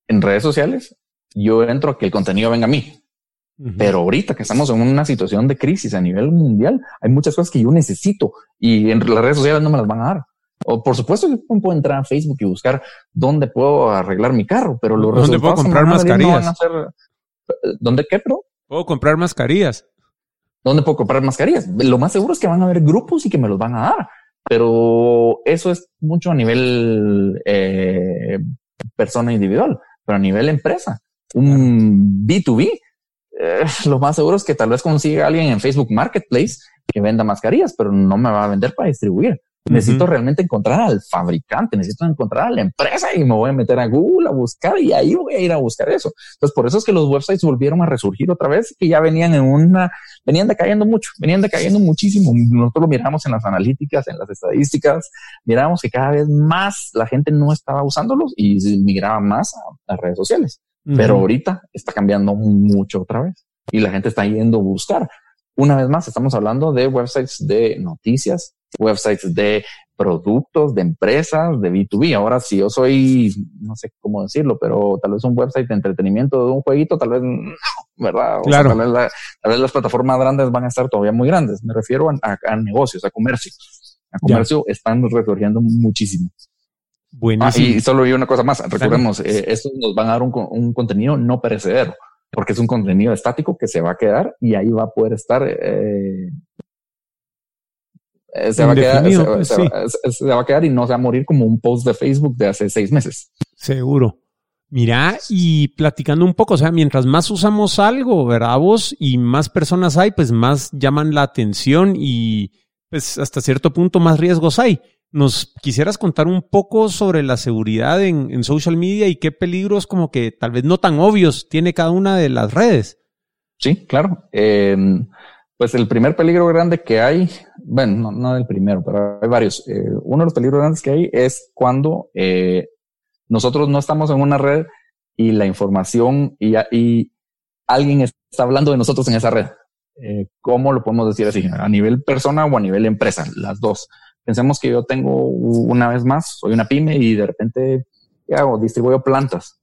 redes sociales yo entro a que el contenido venga a mí. Pero ahorita que estamos en una situación de crisis a nivel mundial, hay muchas cosas que yo necesito y en las redes sociales no me las van a dar. O por supuesto que puedo entrar a Facebook y buscar dónde puedo arreglar mi carro, pero los ¿Dónde puedo comprar mascarillas? ¿Dónde qué, pero? Puedo comprar mascarillas. ¿Dónde puedo comprar mascarillas? Lo más seguro es que van a haber grupos y que me los van a dar, pero eso es mucho a nivel eh, persona individual, pero a nivel empresa, un B2B eh, *laughs* lo más seguro es que tal vez consiga alguien en Facebook Marketplace que venda mascarillas, pero no me va a vender para distribuir. Necesito realmente encontrar al fabricante, necesito encontrar a la empresa y me voy a meter a Google a buscar y ahí voy a ir a buscar eso. Entonces, por eso es que los websites volvieron a resurgir otra vez, que ya venían en una, venían decayendo mucho, venían decayendo muchísimo. Nosotros lo miramos en las analíticas, en las estadísticas, miramos que cada vez más la gente no estaba usándolos y migraba más a las redes sociales. Pero ahorita está cambiando mucho otra vez y la gente está yendo a buscar. Una vez más, estamos hablando de websites de noticias, websites de productos, de empresas, de B2B. Ahora, si yo soy, no sé cómo decirlo, pero tal vez un website de entretenimiento de un jueguito, tal vez no, ¿verdad? claro. tal, vez las plataformas grandes van a estar todavía muy grandes. Me refiero a, negocios, a comercio. A comercio están resurgiendo muchísimo. Buenísimo. Ah, y solo hay una cosa más. Recordemos, eh, estos nos van a dar un, contenido no perecedero, porque es un contenido estático que se va a quedar y ahí va a poder estar. Eh, eh, se, va a quedar, pues, se, va a quedar y no se va a morir como un post de Facebook de hace seis meses. Seguro. Mira, y platicando un poco, o sea, mientras más usamos algo, ¿verdad? Vos y más personas hay, pues más llaman la atención y pues hasta cierto punto más riesgos hay. ¿Nos quisieras contar un poco sobre la seguridad en, social media y qué peligros como que tal vez no tan obvios tiene cada una de las redes? Sí, claro. Em, pues el primer peligro grande que hay, bueno, no, el primero, pero hay varios. Eh, uno de los peligros grandes que hay es cuando eh, nosotros no estamos en una red y la información y, y alguien está hablando de nosotros en esa red. eh, ¿cómo lo podemos decir así? ¿A nivel persona o a nivel empresa? Las dos. Pensemos que yo tengo una vez más, soy una pyme y de repente, ¿qué hago? Distribuyo plantas.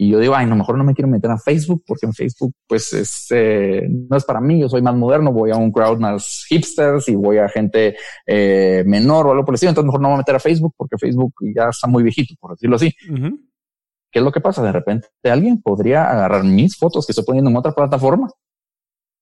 Y yo digo, ay, no, mejor no me quiero meter a Facebook porque en Facebook, pues, es, eh, no es para mí. Yo soy más moderno, voy a un crowd más hipsters y voy a gente eh, menor o algo por el estilo. Entonces, mejor no me voy a meter a Facebook porque Facebook ya está muy viejito, por decirlo así. ¿Qué es lo que pasa? De repente alguien podría agarrar mis fotos que estoy poniendo en otra plataforma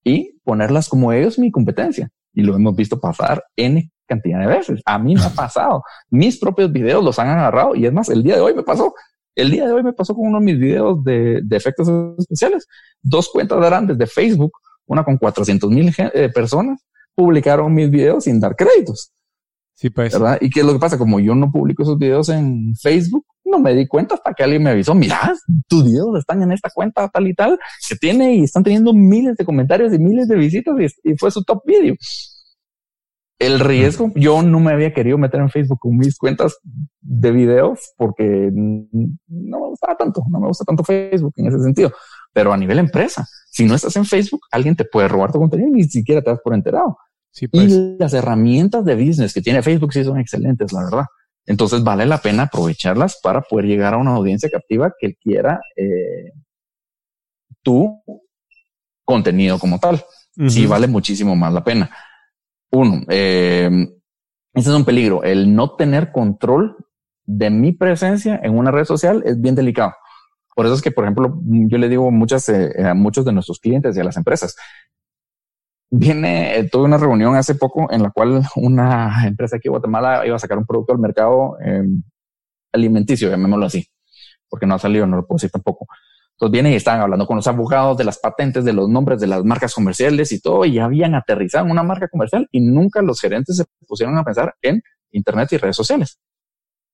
y ponerlas como ellos mi competencia. Y lo hemos visto pasar en cantidad de veces. A mí me ha *laughs* pasado. Mis propios videos los han agarrado y es más, el día de hoy me pasó. El día de hoy me pasó con uno de mis videos de, efectos especiales. Dos cuentas grandes de Facebook, una con 400 mil eh, personas, publicaron mis videos sin dar créditos. Sí, pues. ¿Verdad? ¿Y qué es lo que pasa? Como yo no publico esos videos en Facebook, no me di cuenta hasta que alguien me avisó, mira, tus videos están en esta cuenta tal y tal que tiene y están teniendo miles de comentarios y miles de visitas y, fue su top video. El riesgo, yo no me había querido meter en Facebook con mis cuentas de videos porque no me gustaba tanto, no me gusta tanto Facebook en ese sentido. Pero a nivel empresa, si no estás en Facebook, alguien te puede robar tu contenido y ni siquiera te das por enterado. Y pues. las herramientas de business que tiene Facebook sí son excelentes, la verdad. Entonces vale la pena aprovecharlas para poder llegar a una audiencia captiva que quiera eh, tu contenido como tal. Sí vale muchísimo más la pena. Uno, eh, ese es un peligro. El no tener control de mi presencia en una red social es bien delicado. Por eso es que, por ejemplo, yo le digo muchas, eh, a muchos de nuestros clientes y a las empresas, viene, eh, una reunión hace poco en la cual una *laughs* empresa aquí en Guatemala iba a sacar un producto al mercado em, alimenticio, llamémoslo así, porque no ha salido, no lo puedo decir tampoco. Entonces vienen y están hablando con los abogados de las patentes, de los nombres de las marcas comerciales y todo, y habían aterrizado en una marca comercial y nunca los gerentes se pusieron a pensar en Internet y redes sociales.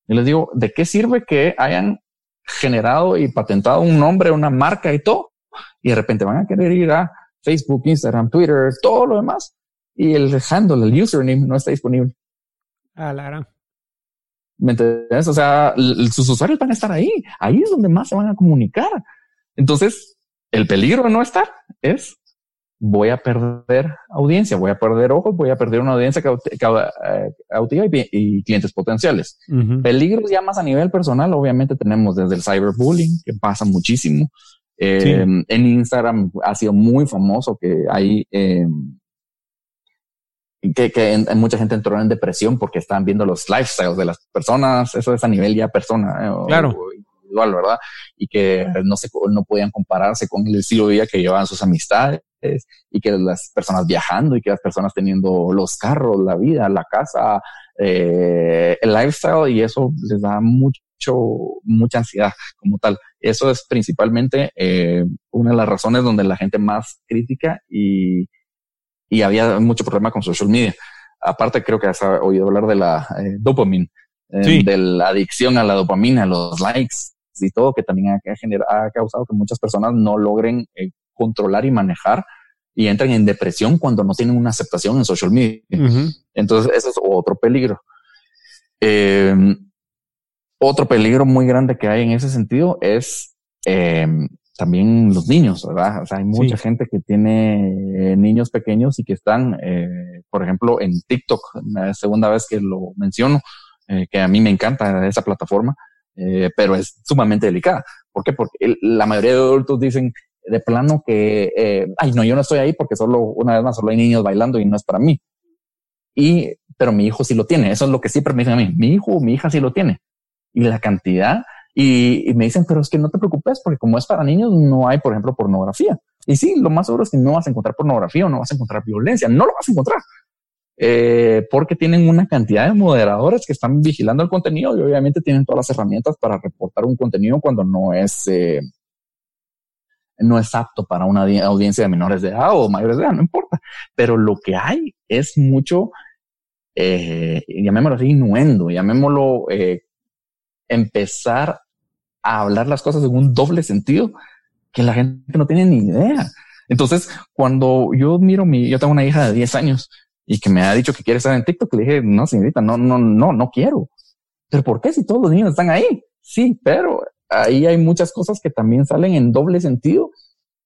Y les digo, ¿de qué sirve que hayan generado y patentado un nombre, una marca y todo? Y de repente van a querer ir a Facebook, Instagram, Twitter, todo lo demás. Y el handle, el username no está disponible. Ah, la gran. ¿Me entiendes? O sea, sus usuarios van a estar ahí. Ahí es donde más se van a comunicar. Entonces, el peligro de no estar es voy a perder audiencia, voy a perder ojos, voy a perder una audiencia cautiva y, y, clientes potenciales. Peligros ya más a nivel personal, obviamente tenemos desde el cyberbullying, que pasa muchísimo, eh, en Instagram ha sido muy famoso que hay eh, que, mucha gente entró en depresión porque estaban viendo los lifestyles de las personas. Eso es a nivel ya persona. Eh, claro. Individual, ¿verdad? Y que no se, no podían compararse con el estilo de vida que llevaban sus amistades y que las personas viajando y que las personas teniendo los carros, la vida, la casa, el lifestyle y eso les da mucho mucha ansiedad como tal. Eso es principalmente eh, una de las razones donde la gente más crítica y, y había mucho problema con social media. Aparte, creo que has oído hablar de la eh, dopamina, eh, de la adicción a la dopamina, a los likes y todo, que también ha, ha causado que muchas personas no logren controlar y manejar y entran en depresión cuando no tienen una aceptación en social media. Entonces, eso es otro peligro. Eh, otro peligro muy grande que hay en ese sentido es eh, también los niños, ¿verdad? O sea, hay mucha gente que tiene eh, niños pequeños y que están, eh, por ejemplo, en TikTok, la segunda vez que lo menciono, que a mí me encanta esa plataforma, pero es sumamente delicada. ¿Por qué? Porque la mayoría de adultos dicen de plano que, ay, no, yo no estoy ahí porque solo, una vez más, solo hay niños bailando y no es para mí. Y, pero mi hijo sí lo tiene. Eso es lo que siempre me dicen a mí. Mi hijo mi hija sí lo tiene y la cantidad. Y, me dicen, pero es que no te preocupes porque como es para niños, no hay, por ejemplo, pornografía. Y sí, lo más seguro es que no vas a encontrar pornografía o no vas a encontrar violencia. No lo vas a encontrar. Eh, porque tienen una cantidad de moderadores que están vigilando el contenido y obviamente tienen todas las herramientas para reportar un contenido cuando no es, eh, no es apto para una audiencia de menores de edad o mayores de edad, no importa. Pero lo que hay es mucho, eh, llamémoslo así, innuendo, llamémoslo empezar a hablar las cosas en un doble sentido que la gente no tiene ni idea. Entonces, cuando yo miro mi, yo tengo una hija de 10 años y que me ha dicho que quiere estar en TikTok, le dije, no, señorita, no, no, no, no quiero. Pero ¿por qué si todos los niños están ahí? Sí, pero ahí hay muchas cosas que también salen en doble sentido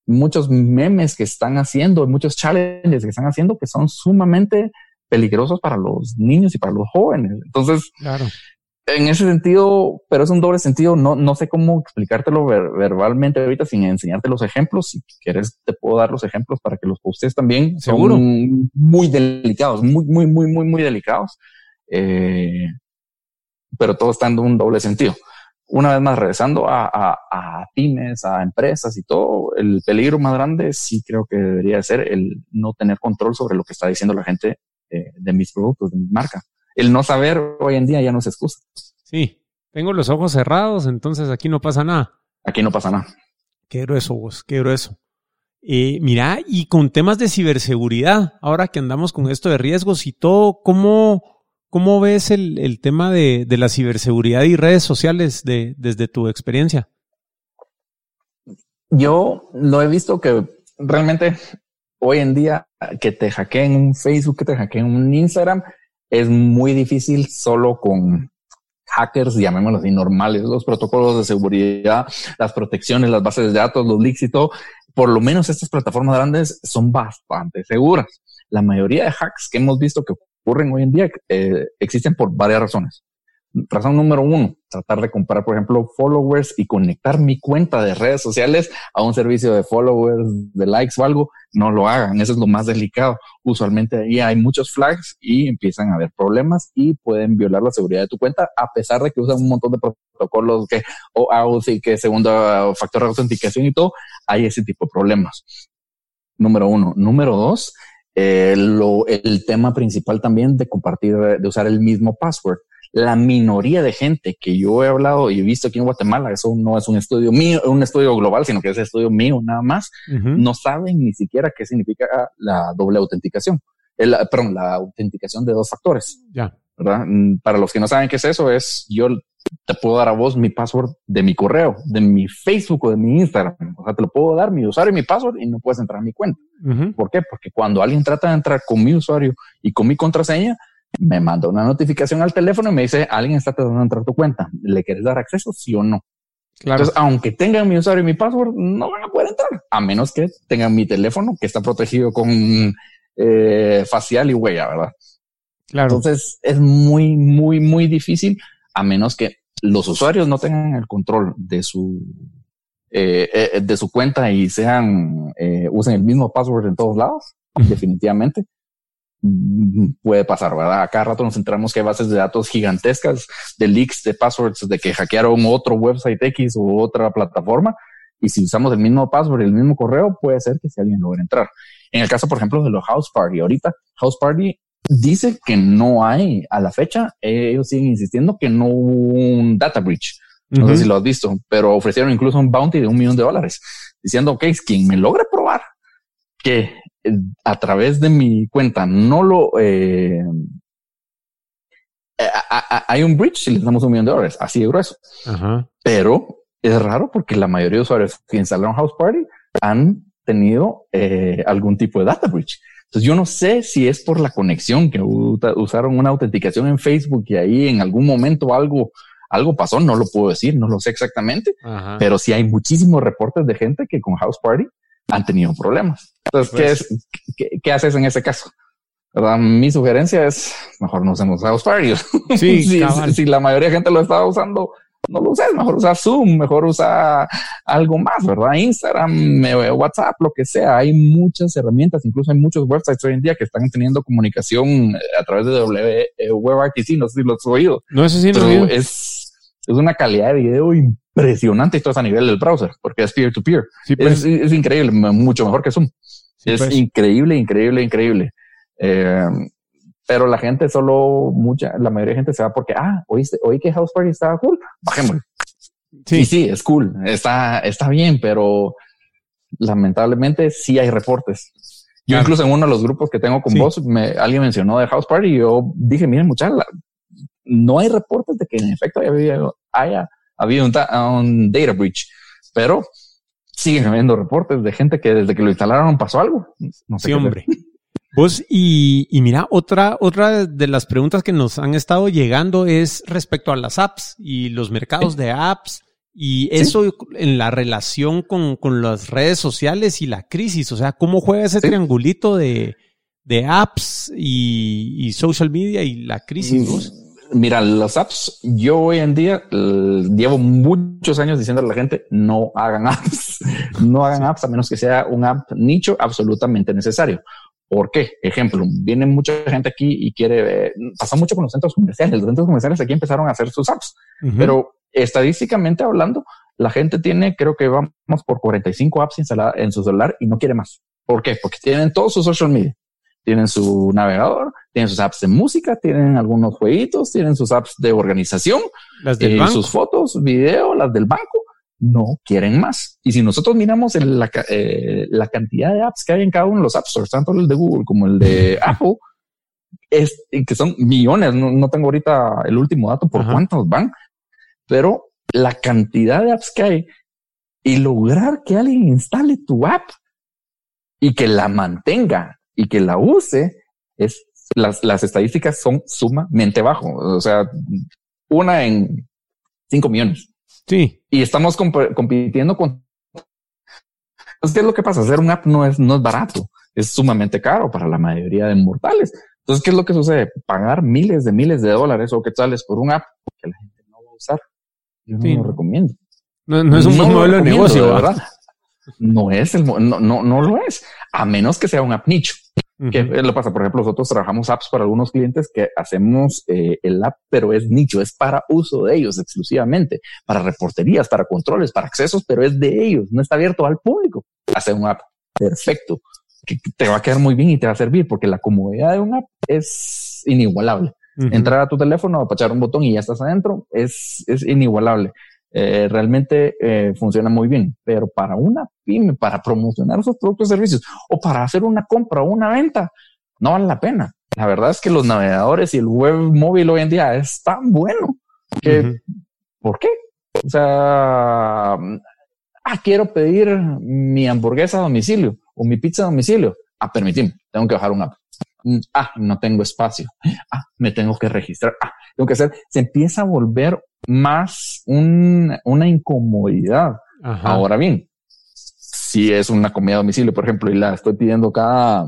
muchos memes que están haciendo, muchos challenges que están haciendo que son sumamente peligrosos para los niños y para los jóvenes. Entonces, claro. En ese sentido, pero es un doble sentido, no, no sé cómo explicártelo verbalmente ahorita sin enseñarte los ejemplos. Si quieres, te puedo dar los ejemplos para que los postes también. Seguro. Son muy delicados, muy, muy, muy, muy, muy delicados. Eh, pero todo está en un doble sentido. Una vez más, regresando a, a, pymes, a empresas y todo, el peligro más grande sí creo que debería ser el no tener control sobre lo que está diciendo la gente eh, de mis productos, de mi marca. El no saber hoy en día ya no se excusa. Sí, tengo los ojos cerrados, entonces aquí no pasa nada. Aquí no pasa nada. Qué grueso vos, qué grueso. Eh, mira, y con temas de ciberseguridad, ahora que andamos con esto de riesgos y todo, ¿cómo, ¿Cómo ves el, tema de, la ciberseguridad y redes sociales desde tu experiencia? Yo lo he visto que realmente hoy en día que te hackeen un Facebook, que te hackeen un Instagram, es muy difícil solo con hackers, llamémoslo así, normales, los protocolos de seguridad, las protecciones, las bases de datos, los leaks y todo. Por lo menos estas plataformas grandes son bastante seguras. La mayoría de hacks que hemos visto que ocurren hoy en día eh, existen por varias razones. Razón número uno, tratar de comprar, por ejemplo, followers y conectar mi cuenta de redes sociales a un servicio de followers, de likes o algo. No lo hagan, eso es lo más delicado. Usualmente ahí hay muchos flags y empiezan a haber problemas y pueden violar la seguridad de tu cuenta a pesar de que usan un montón de protocolos que o y que segundo factor de autenticación y todo, hay ese tipo de problemas. Número uno. Número dos, eh, el tema principal también de compartir, de usar el mismo password. La minoría de gente que yo he hablado y he visto aquí en Guatemala, eso no es un estudio mío, un estudio global, sino que es estudio mío nada más, no saben ni siquiera qué significa la doble autenticación. El, perdón, la autenticación de dos factores. Ya. ¿verdad? Mm, para los que no saben qué es eso, es yo te puedo dar a vos mi password de mi correo, de mi Facebook o de mi Instagram. O sea, te lo puedo dar mi usuario y mi password y no puedes entrar a mi cuenta. ¿Por qué? Porque cuando alguien trata de entrar con mi usuario y con mi contraseña, me manda una notificación al teléfono y me dice, alguien está tratando de entrar a tu cuenta. ¿Le quieres dar acceso? Sí o no. Claro. Entonces, aunque tengan mi usuario y mi password, no van a poder entrar, a menos que tengan mi teléfono que está protegido con eh, facial y huella, ¿verdad? Claro. Entonces es muy, muy, muy difícil a menos que los usuarios no tengan el control de su eh, eh, de su cuenta y sean eh, usen el mismo password en todos lados, definitivamente puede pasar, ¿verdad? A cada rato nos enteramos que hay bases de datos gigantescas de leaks de passwords de que hackearon otro website X u otra plataforma. Y si usamos el mismo password y el mismo correo, puede ser que si alguien logre entrar. En el caso, por ejemplo, de los House Party, ahorita House Party dice que no hay a la fecha. Ellos siguen insistiendo que no hubo un data breach. No sé si lo has visto, pero ofrecieron incluso un bounty de un millón de dólares diciendo, ok, quien me logre probar que a través de mi cuenta no lo eh, hay un breach y les damos un millón de dólares, así de grueso. Pero es raro porque la mayoría de usuarios que instalaron House Party han tenido eh, algún tipo de data breach. Entonces yo no sé si es por la conexión que usaron una autenticación en Facebook y ahí en algún momento algo, algo pasó, no lo puedo decir, no lo sé exactamente, pero sí hay muchísimos reportes de gente que con House Party han tenido problemas. Entonces, ¿qué, pues es, qué, haces en ese caso? ¿verdad? Mi sugerencia es mejor no usemos House. Sí, *laughs* si, si, la mayoría de gente lo estaba usando, no lo uses, mejor usa Zoom, mejor usa algo más, ¿verdad? Instagram, WhatsApp, lo que sea. Hay muchas herramientas, incluso hay muchos websites hoy en día que están teniendo comunicación eh, a través de w, eh, WebRTC, no sé si lo has oído. No, eso sí, no es, es una calidad de video impresionante y todo es a nivel del browser, porque es peer-to-peer. Pues. es, increíble, mucho mejor que Zoom. es pues. increíble, increíble, increíble. Eh, pero la gente solo, mucha, la mayoría de gente se va porque, ah, oíste, oí que House Party estaba cool, bajémoslo. Sí. Y sí, es cool, está, está bien, pero lamentablemente sí hay reportes. Yo incluso en uno de los grupos que tengo con vos, me, alguien mencionó de House Party y yo dije, miren muchachos, no hay reportes de que en efecto haya habido, habido un, data breach, pero siguen habiendo reportes de gente que desde que lo instalaron pasó algo. No sé sí, hombre. Vos, y, y, mira, otra, otra de las preguntas que nos han estado llegando es respecto a las apps y los mercados de apps Y eso en la relación con, con, las redes sociales y la crisis, o sea, ¿cómo juega ese triangulito de, de apps y, y, social media y la crisis? ¿vos? Mira, las apps, yo hoy en día llevo muchos años diciendo a la gente, no hagan *laughs* apps, no hagan apps a menos que sea un app nicho absolutamente necesario. ¿Por qué? Ejemplo, viene mucha gente aquí y quiere, pasa mucho con los centros comerciales. Los centros comerciales aquí empezaron a hacer sus apps, pero estadísticamente hablando, la gente tiene, creo que vamos por 45 apps instaladas en su celular y no quiere más. ¿Por qué? Porque tienen todos sus social media tienen su navegador, tienen sus apps de música, tienen algunos jueguitos, tienen sus apps de organización, las eh, sus fotos, video, las del banco. No quieren más. Y si nosotros miramos la, eh, la cantidad de apps que hay en cada uno de los App Stores, tanto el de Google como el de Apple, es, que son millones, no, tengo ahorita el último dato por cuántos van, pero la cantidad de apps que hay y lograr que alguien instale tu app y que la mantenga y que la use, es las, las estadísticas son sumamente bajo. O sea, una en cinco millones. Sí. Y estamos compitiendo con. Entonces, ¿qué es lo que pasa? Hacer un app no es, no es barato, es sumamente caro para la mayoría de mortales. Entonces, ¿qué es lo que sucede? Pagar miles de miles de dólares o quetzales por un app que la gente no va a usar. Yo no lo recomiendo. No, es un modelo de negocio, ¿verdad? No es el, no, no, no lo es, a menos que sea un app nicho. ¿Qué lo pasa? Por ejemplo, nosotros trabajamos apps para algunos clientes que hacemos eh, el app, pero es nicho, es para uso de ellos exclusivamente, para reporterías, para controles, para accesos, pero es de ellos, no está abierto al público. Hacer un app perfecto, que te va a quedar muy bien y te va a servir, porque la comodidad de un app es inigualable. Entrar a tu teléfono, apachar un botón y ya estás adentro, es, es inigualable. Eh, realmente eh, funciona muy bien, pero para una pyme, para promocionar sus propios servicios o para hacer una compra o una venta, no vale la pena. La verdad es que los navegadores y el web móvil hoy en día es tan bueno que, ¿por qué? O sea, ah, quiero pedir mi hamburguesa a domicilio o mi pizza a domicilio. Ah, permíteme, tengo que bajar un app. Mm, ah, no tengo espacio. Ah, me tengo que registrar. Ah, tengo que hacer. Se empieza a volver más una incomodidad. Ahora bien, si es una comida a domicilio, por ejemplo, y la estoy pidiendo cada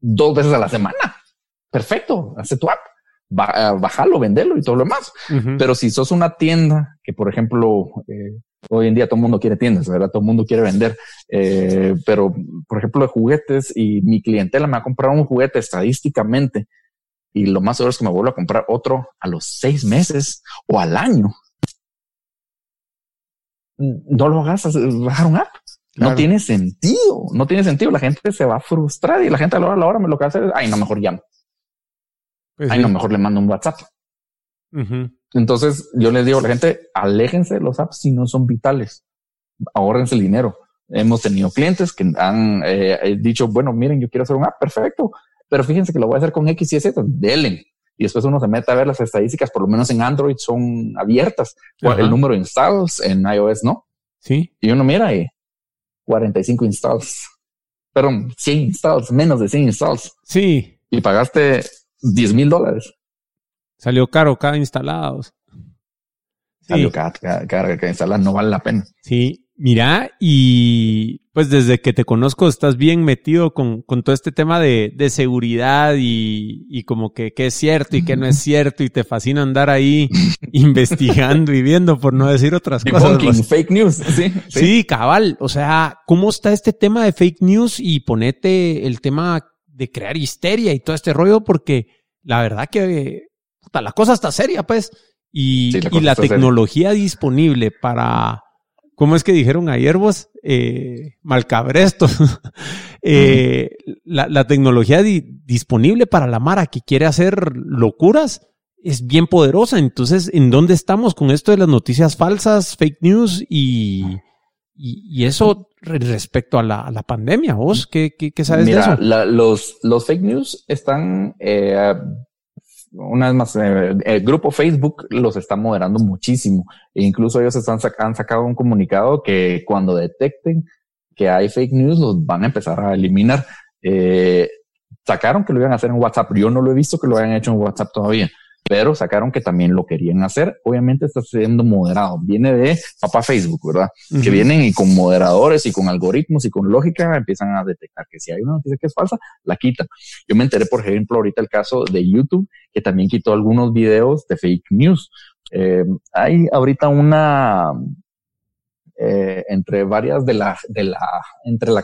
dos veces a la semana, perfecto, hace tu app, bájalo, vendelo y todo lo demás. Pero si sos una tienda que, por ejemplo, eh, hoy en día todo el mundo quiere tiendas, ¿verdad? Todo el mundo quiere vender. Eh, pero, por ejemplo, de juguetes y mi clientela me ha comprado un juguete estadísticamente y lo más seguro es que me vuelva a comprar otro a los seis meses o al año. No lo hagas, bajar un app. No tiene sentido, no tiene sentido. La gente se va a frustrar y la gente a la hora, a la hora me lo que hacer es, ay, no, mejor llamo. Pues ay, no, mejor le mando un WhatsApp. Entonces yo les digo a la gente, aléjense de los apps si no son vitales. Ahórrense el dinero. Hemos tenido clientes que han eh, dicho, bueno, miren, yo quiero hacer un app, perfecto pero fíjense que lo voy a hacer con X y Z, delen. Y después uno se mete a ver las estadísticas, por lo menos en Android son abiertas. El número de installs en iOS no. Sí. Y uno mira y 45 installs. Perdón, 100 installs, menos de 100 installs. Sí. Y pagaste 10 mil dólares. Salió caro cada instalado. Salió cada, cada, cada, instalado, no vale la pena. Sí, Mira, y pues desde que te conozco estás bien metido con, con todo este tema de, de seguridad y, y, como que, que es cierto y que no es cierto y te fascina andar ahí *laughs* investigando y viendo, por no decir otras cosas. Fake news, ¿sí? sí. cabal. O sea, ¿cómo está este tema de fake news y ponete el tema de crear histeria y todo este rollo? Porque la verdad que la cosa está seria, pues. Y, y la tecnología disponible para ¿Cómo es que dijeron ayer vos? Eh, malcabrestos. *laughs* eh, la, tecnología disponible para la Mara que quiere hacer locuras es bien poderosa. Entonces, ¿en dónde estamos con esto de las noticias falsas, fake news y, y, eso respecto a la, la, pandemia? ¿Vos qué, qué, qué sabes de eso? los, los fake news están eh, una vez más, eh, el grupo Facebook los está moderando muchísimo. E incluso ellos están han sacado un comunicado que cuando detecten que hay fake news, los van a empezar a eliminar. Eh, sacaron que lo iban a hacer en WhatsApp. Yo no lo he visto que lo hayan hecho en WhatsApp todavía. Pero sacaron que también lo querían hacer. Obviamente está siendo moderado. Viene de papá Facebook, ¿verdad? Que vienen y con moderadores y con algoritmos y con lógica empiezan a detectar que si hay una noticia que es falsa, la quitan. Yo me enteré, por ejemplo, ahorita el caso de YouTube, que también quitó algunos videos de fake news. Eh, hay ahorita una, eh, entre varias de la, de la, entre la,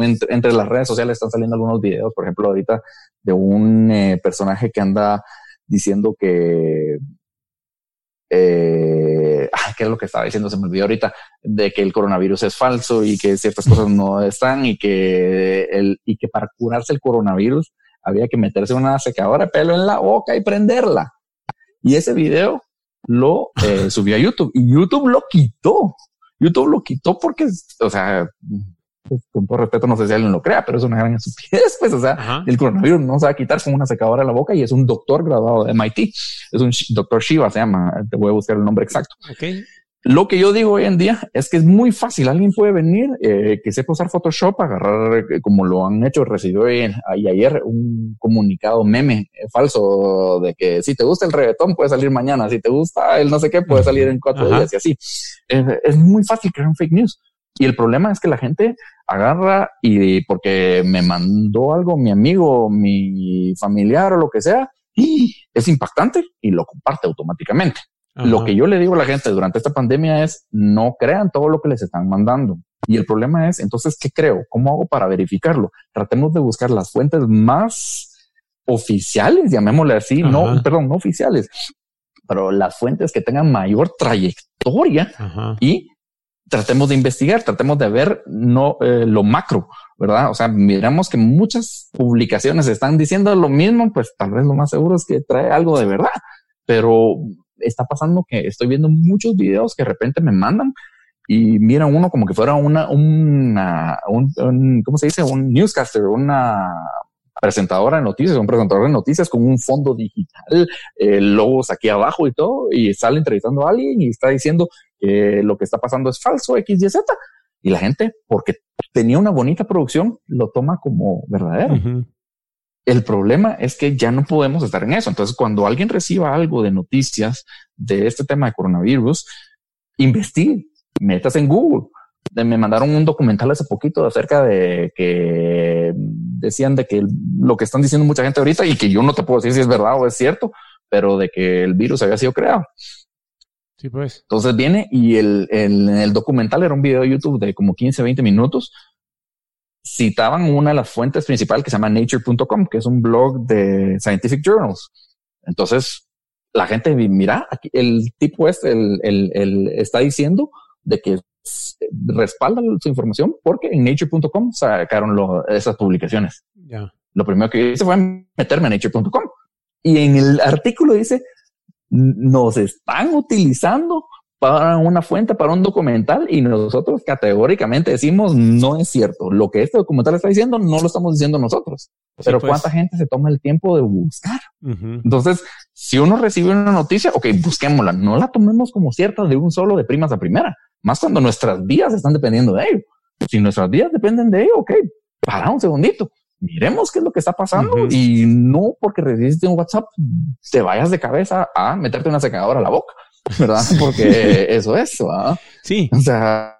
entre, entre, las redes sociales están saliendo algunos videos, por ejemplo, ahorita de un eh, personaje que anda diciendo que, eh, ¿qué es lo que estaba diciendo? Se me olvidó ahorita, de que el coronavirus es falso y que ciertas cosas no están y que el, y que para curarse el coronavirus había que meterse una secadora de pelo en la boca y prenderla. Y ese video lo eh, subió a YouTube y YouTube lo quitó. YouTube lo quitó porque, o sea, pues, con todo respeto, no sé si alguien lo crea, pero es una gran estupidez, pues, o sea, el coronavirus no se va a quitar con una secadora en la boca y es un doctor graduado de MIT. Es un doctor Shiva, se llama, te voy a buscar el nombre exacto. Okay. Lo que yo digo hoy en día es que es muy fácil. Alguien puede venir eh, que sepa usar Photoshop, agarrar, eh, como lo han hecho, recibió ahí ayer un comunicado meme eh, falso de que si te gusta el reggaetón puede salir mañana, si te gusta el no sé qué puede salir en cuatro días y así. es muy fácil crear un fake news. Y el problema es que la gente agarra y porque me mandó algo mi amigo, mi familiar o lo que sea, y es impactante y lo comparte automáticamente. Lo que yo le digo a la gente durante esta pandemia es no crean todo lo que les están mandando. Y el problema es, entonces, ¿qué creo? ¿Cómo hago para verificarlo? Tratemos de buscar las fuentes más oficiales, llamémosle así, no, perdón, no oficiales, pero las fuentes que tengan mayor trayectoria y tratemos de investigar, tratemos de ver no eh, lo macro, ¿verdad? O sea, miramos que muchas publicaciones están diciendo lo mismo, pues tal vez lo más seguro es que trae algo de verdad, pero está pasando que estoy viendo muchos videos que de repente me mandan y miran uno como que fuera una, una, un, ¿cómo se dice? Un newscaster, una presentadora de noticias, un presentador de noticias con un fondo digital, eh, logos aquí abajo y todo, y sale entrevistando a alguien y está diciendo que lo que está pasando es falso, X, Y, Z. Y la gente, porque tenía una bonita producción, lo toma como verdadero. El problema es que ya no podemos estar en eso. Entonces, cuando alguien reciba algo de noticias de este tema de coronavirus, investigue, metas en Google. Me mandaron un documental hace poquito acerca de que decían de que lo que están diciendo mucha gente ahorita y que yo no te puedo decir si es verdad o es cierto, pero de que el virus había sido creado. Sí, pues. Entonces viene y el, el, el documental era un video de YouTube de como 15, 20 minutos citaban una de las fuentes principales que se llama nature.com, que es un blog de scientific journals. Entonces, la gente mira, aquí el tipo es el, el, el, está diciendo de que respalda su información porque en nature.com sacaron esas publicaciones. Lo primero que hice fue meterme a nature.com y en el artículo dice, nos están utilizando para una fuente, para un documental y nosotros categóricamente decimos no es cierto. Lo que este documental está diciendo no lo estamos diciendo nosotros. Pero pues. cuánta gente se toma el tiempo de buscar. Entonces, si uno recibe una noticia, ok, busquémosla. No la tomemos como cierta de un solo de primas a primera. Más cuando nuestras vidas están dependiendo de ello. Si nuestras vidas dependen de ello, ok, para un segundito. Miremos qué es lo que está pasando y no porque recibiste un WhatsApp te vayas de cabeza a meterte una secadora a la boca. ¿verdad? Porque *laughs* eso es, ¿verdad? Sí. O sea,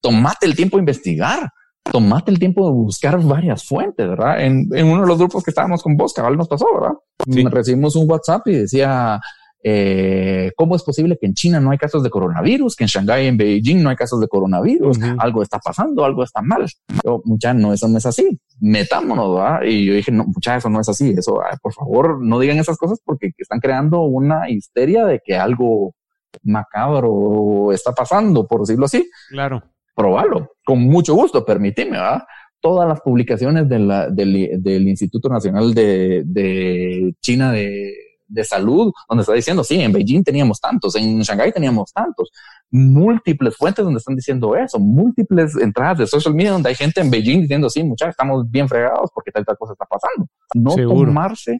tomate el tiempo de investigar, tomate el tiempo de buscar varias fuentes, ¿verdad? En, en uno de los grupos que estábamos con vos, cabal nos pasó, ¿verdad? Sí. Recibimos un WhatsApp y decía, eh, ¿cómo es posible que en China no hay casos de coronavirus, que en Shanghái, en Beijing no hay casos de coronavirus? Algo está pasando, algo está mal. Yo, mucha, no, eso no es así. Metámonos, ¿verdad? Y yo dije, no, mucha, eso no es así. Eso, por favor, no digan esas cosas porque están creando una histeria de que algo macabro está pasando, por decirlo así. Claro. Probalo, con mucho gusto, permíteme, ¿verdad? Todas las publicaciones de la, del, del Instituto Nacional de, de China de de salud, donde está diciendo, sí, en Beijing teníamos tantos, en Shanghái teníamos tantos, múltiples fuentes donde están diciendo eso, múltiples entradas de social media donde hay gente en Beijing diciendo, sí, muchachos, estamos bien fregados porque tal, tal cosa está pasando. No tomarse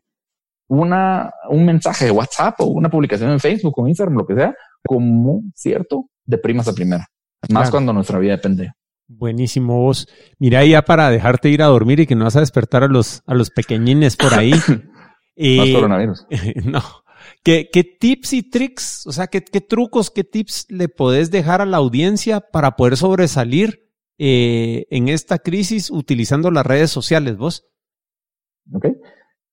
una, un mensaje de WhatsApp o una publicación en Facebook o Instagram, lo que sea, como cierto de primas a primera. Más cuando nuestra vida depende. Buenísimo vos. Mira, ya para dejarte ir a dormir y que no vas a despertar a los, a los pequeñines por ahí. *laughs* Más coronavirus. *laughs* no. ¿Qué, ¿Qué, tips y tricks, o sea, qué, qué, trucos, qué tips le podés dejar a la audiencia para poder sobresalir eh, en esta crisis utilizando las redes sociales, vos? Ok,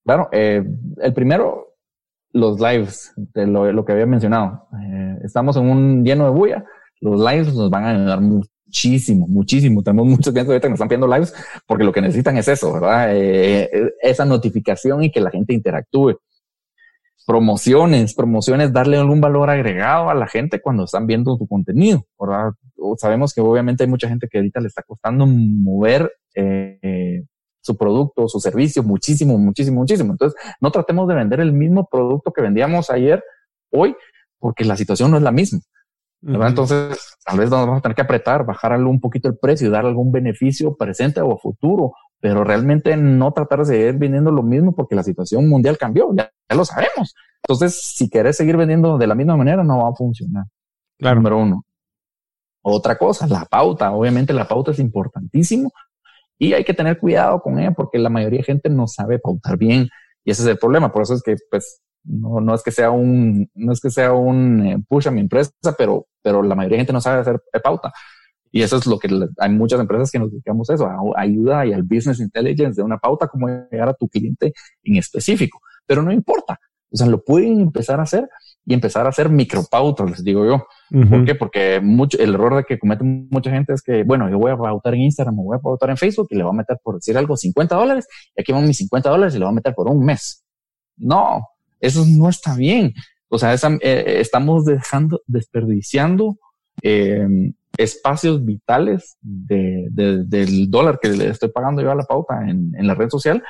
claro. Eh, el primero, los lives, de lo, lo que había mencionado. Eh, estamos en un lleno de bulla. Los lives nos van a ayudar muchísimo, muchísimo. Tenemos muchos clientes ahorita que nos están pidiendo lives porque lo que necesitan es eso, ¿verdad? Eh, esa notificación y que la gente interactúe. Promociones, promociones, darle algún valor agregado a la gente cuando están viendo tu contenido, ¿verdad? Sabemos que obviamente hay mucha gente que ahorita le está costando mover eh, su producto, su servicio, muchísimo, muchísimo, muchísimo. Entonces, no tratemos de vender el mismo producto que vendíamos ayer, hoy, porque la situación no es la misma. Entonces, tal vez nos vamos a tener que apretar, bajar un poquito el precio y dar algún beneficio presente o futuro, pero realmente no tratar de seguir vendiendo lo mismo porque la situación mundial cambió, ya, lo sabemos. Entonces, si querés seguir vendiendo de la misma manera, no va a funcionar. Claro. Número uno. Otra cosa, la pauta. Obviamente la pauta es importantísimo y hay que tener cuidado con ella porque la mayoría de gente no sabe pautar bien y ese es el problema. Por eso es que, pues, no, no es que sea un, no es que sea un eh, push a mi empresa, pero, pero la mayoría de gente no sabe hacer pauta. Y eso es lo que hay muchas empresas que nos dedicamos a eso, a ayuda y al business intelligence de una pauta, cómo llegar a tu cliente en específico. Pero no importa. O sea, lo pueden empezar a hacer y empezar a hacer micropautas, les digo yo. ¿Por qué? Porque mucho, el error de que comete mucha gente es que, bueno, yo voy a pautar en Instagram, me voy a pautar en Facebook y le voy a meter por decir algo 50 dólares y aquí van mis 50 dólares y le voy a meter por un mes. No, eso no está bien. O sea, eh, estamos dejando, desperdiciando eh, espacios vitales de, del dólar que le estoy pagando yo a la pauta en, la red social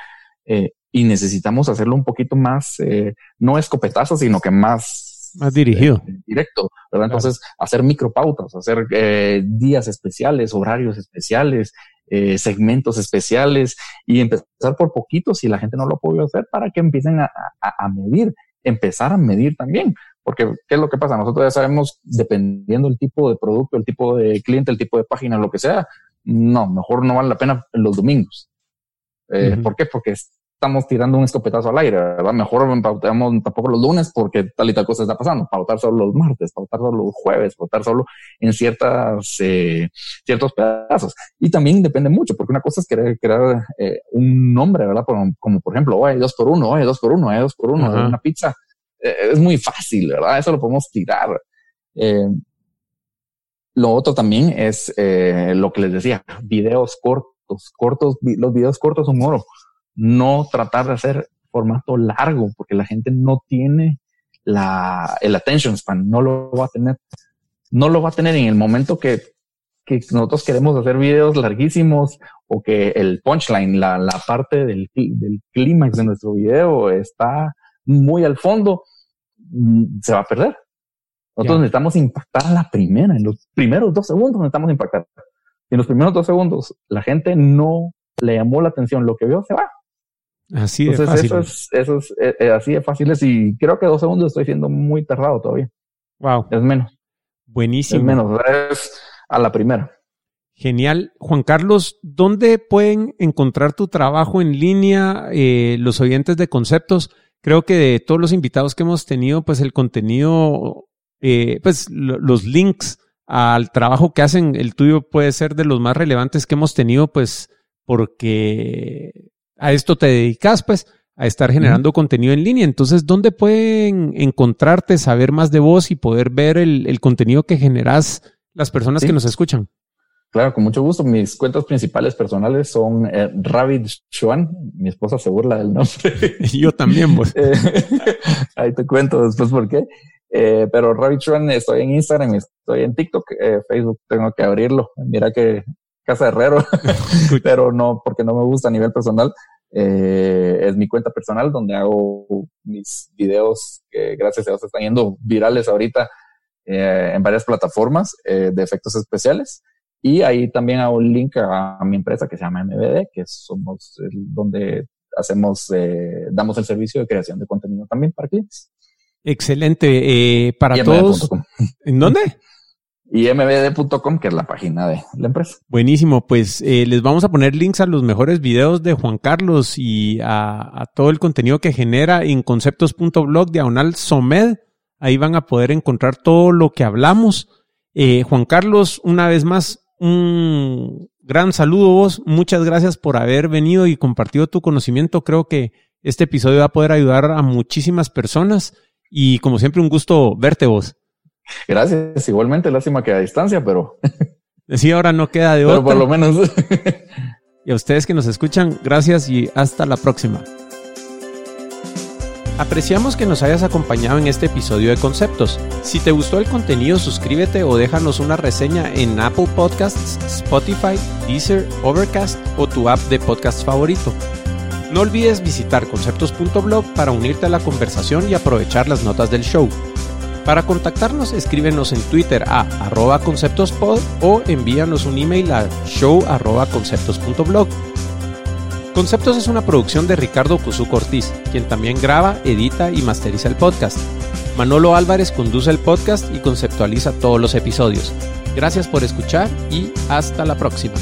eh, y necesitamos hacerlo un poquito más, eh, no escopetazo, sino que más más dirigido. Eh, directo, ¿verdad? Entonces, hacer micropautas, hacer eh, días especiales, horarios especiales, eh, segmentos especiales y empezar por poquitos si la gente no lo puede hacer para que empiecen a, a, medir, empezar a medir también. Porque, ¿qué es lo que pasa? Nosotros ya sabemos, dependiendo del tipo de producto, el tipo de cliente, el tipo de página, lo que sea, no, mejor no vale la pena los domingos. Eh, ¿Por qué? Porque estamos tirando un escopetazo al aire, ¿verdad? Mejor pautamos tampoco los lunes porque tal y tal cosa está pasando. Pautar solo los martes, pautar solo los jueves, pautar solo en ciertas, eh, ciertos pedazos. Y también depende mucho, porque una cosa es querer crear eh, un nombre, ¿verdad? Como, como, por ejemplo, oye, dos por uno, oye, dos por uno, oye, dos por uno, una pizza. Eh, es muy fácil, ¿verdad? Eso lo podemos tirar. Eh, lo otro también es lo que les decía, videos cortos, cortos, los videos cortos son oro no tratar de hacer formato largo, porque la gente no tiene la, el attention span, no lo va a tener. No lo va a tener en el momento que, que nosotros queremos hacer videos larguísimos o que el punchline, la, la parte del, del clímax de nuestro video está muy al fondo, mm, se va a perder. Nosotros necesitamos impactar a la primera, en los primeros dos segundos necesitamos impactar. En los primeros dos segundos la gente no le llamó la atención, lo que vio se va. Así de fácil. Eso es, eso es eh, eh, así de fácil. Y creo que dos segundos estoy siendo muy tardado todavía. Wow. Es menos. Buenísimo. Es menos. Es a la primera. Genial. Juan Carlos, ¿dónde pueden encontrar tu trabajo en línea eh, los oyentes de conceptos? Creo que de todos los invitados que hemos tenido, pues el contenido, eh, pues los links al trabajo que hacen, el tuyo puede ser de los más relevantes que hemos tenido, pues porque a esto te dedicas, pues, a estar generando contenido en línea. Entonces, ¿dónde pueden encontrarte, saber más de vos y poder ver el, contenido que generas las personas que nos escuchan? Claro, con mucho gusto. Mis cuentas principales personales son eh, Ravid Chuan. Mi esposa se burla del nombre. *laughs* Yo también, pues. *laughs* Eh, ahí te cuento después por qué. Eh, pero Ravid Chuan, estoy en Instagram, estoy en TikTok, eh, Facebook, tengo que abrirlo. Mira que casa de herrero, *laughs* pero no, porque no me gusta a nivel personal. Eh, es mi cuenta personal donde hago mis videos que gracias a Dios están yendo virales ahorita eh, en varias plataformas eh, de efectos especiales. Y ahí también hago un link a, mi empresa que se llama MBD, que somos donde hacemos, damos el servicio de creación de contenido también para clientes. Excelente. para todos. ¿En dónde? *laughs* y mbd.com, que es la página de la empresa. Buenísimo, pues eh, les vamos a poner links a los mejores videos de Juan Carlos y a, todo el contenido que genera en conceptos.blog diagonal somed. Ahí van a poder encontrar todo lo que hablamos. Eh, Juan Carlos, una vez más, un gran saludo vos. Muchas gracias por haber venido y compartido tu conocimiento. Creo que este episodio va a poder ayudar a muchísimas personas y como siempre un gusto verte vos. Gracias, igualmente, lástima que a distancia, pero... *laughs* Sí, ahora no queda de otra. Pero por lo menos... *laughs* y a ustedes que nos escuchan, gracias y hasta la próxima. Apreciamos que nos hayas acompañado en este episodio de Conceptos. Si te gustó el contenido, suscríbete o déjanos una reseña en Apple Podcasts, Spotify, Deezer, Overcast o tu app de podcast favorito. No olvides visitar conceptos.blog para unirte a la conversación y aprovechar las notas del show. Para contactarnos, escríbenos en Twitter a arroba conceptospod o envíanos un email a show arroba. Conceptos es una producción de Ricardo Cuzuco Ortiz, quien también graba, edita y masteriza el podcast. Manolo Álvarez conduce el podcast y conceptualiza todos los episodios. Gracias por escuchar y hasta la próxima.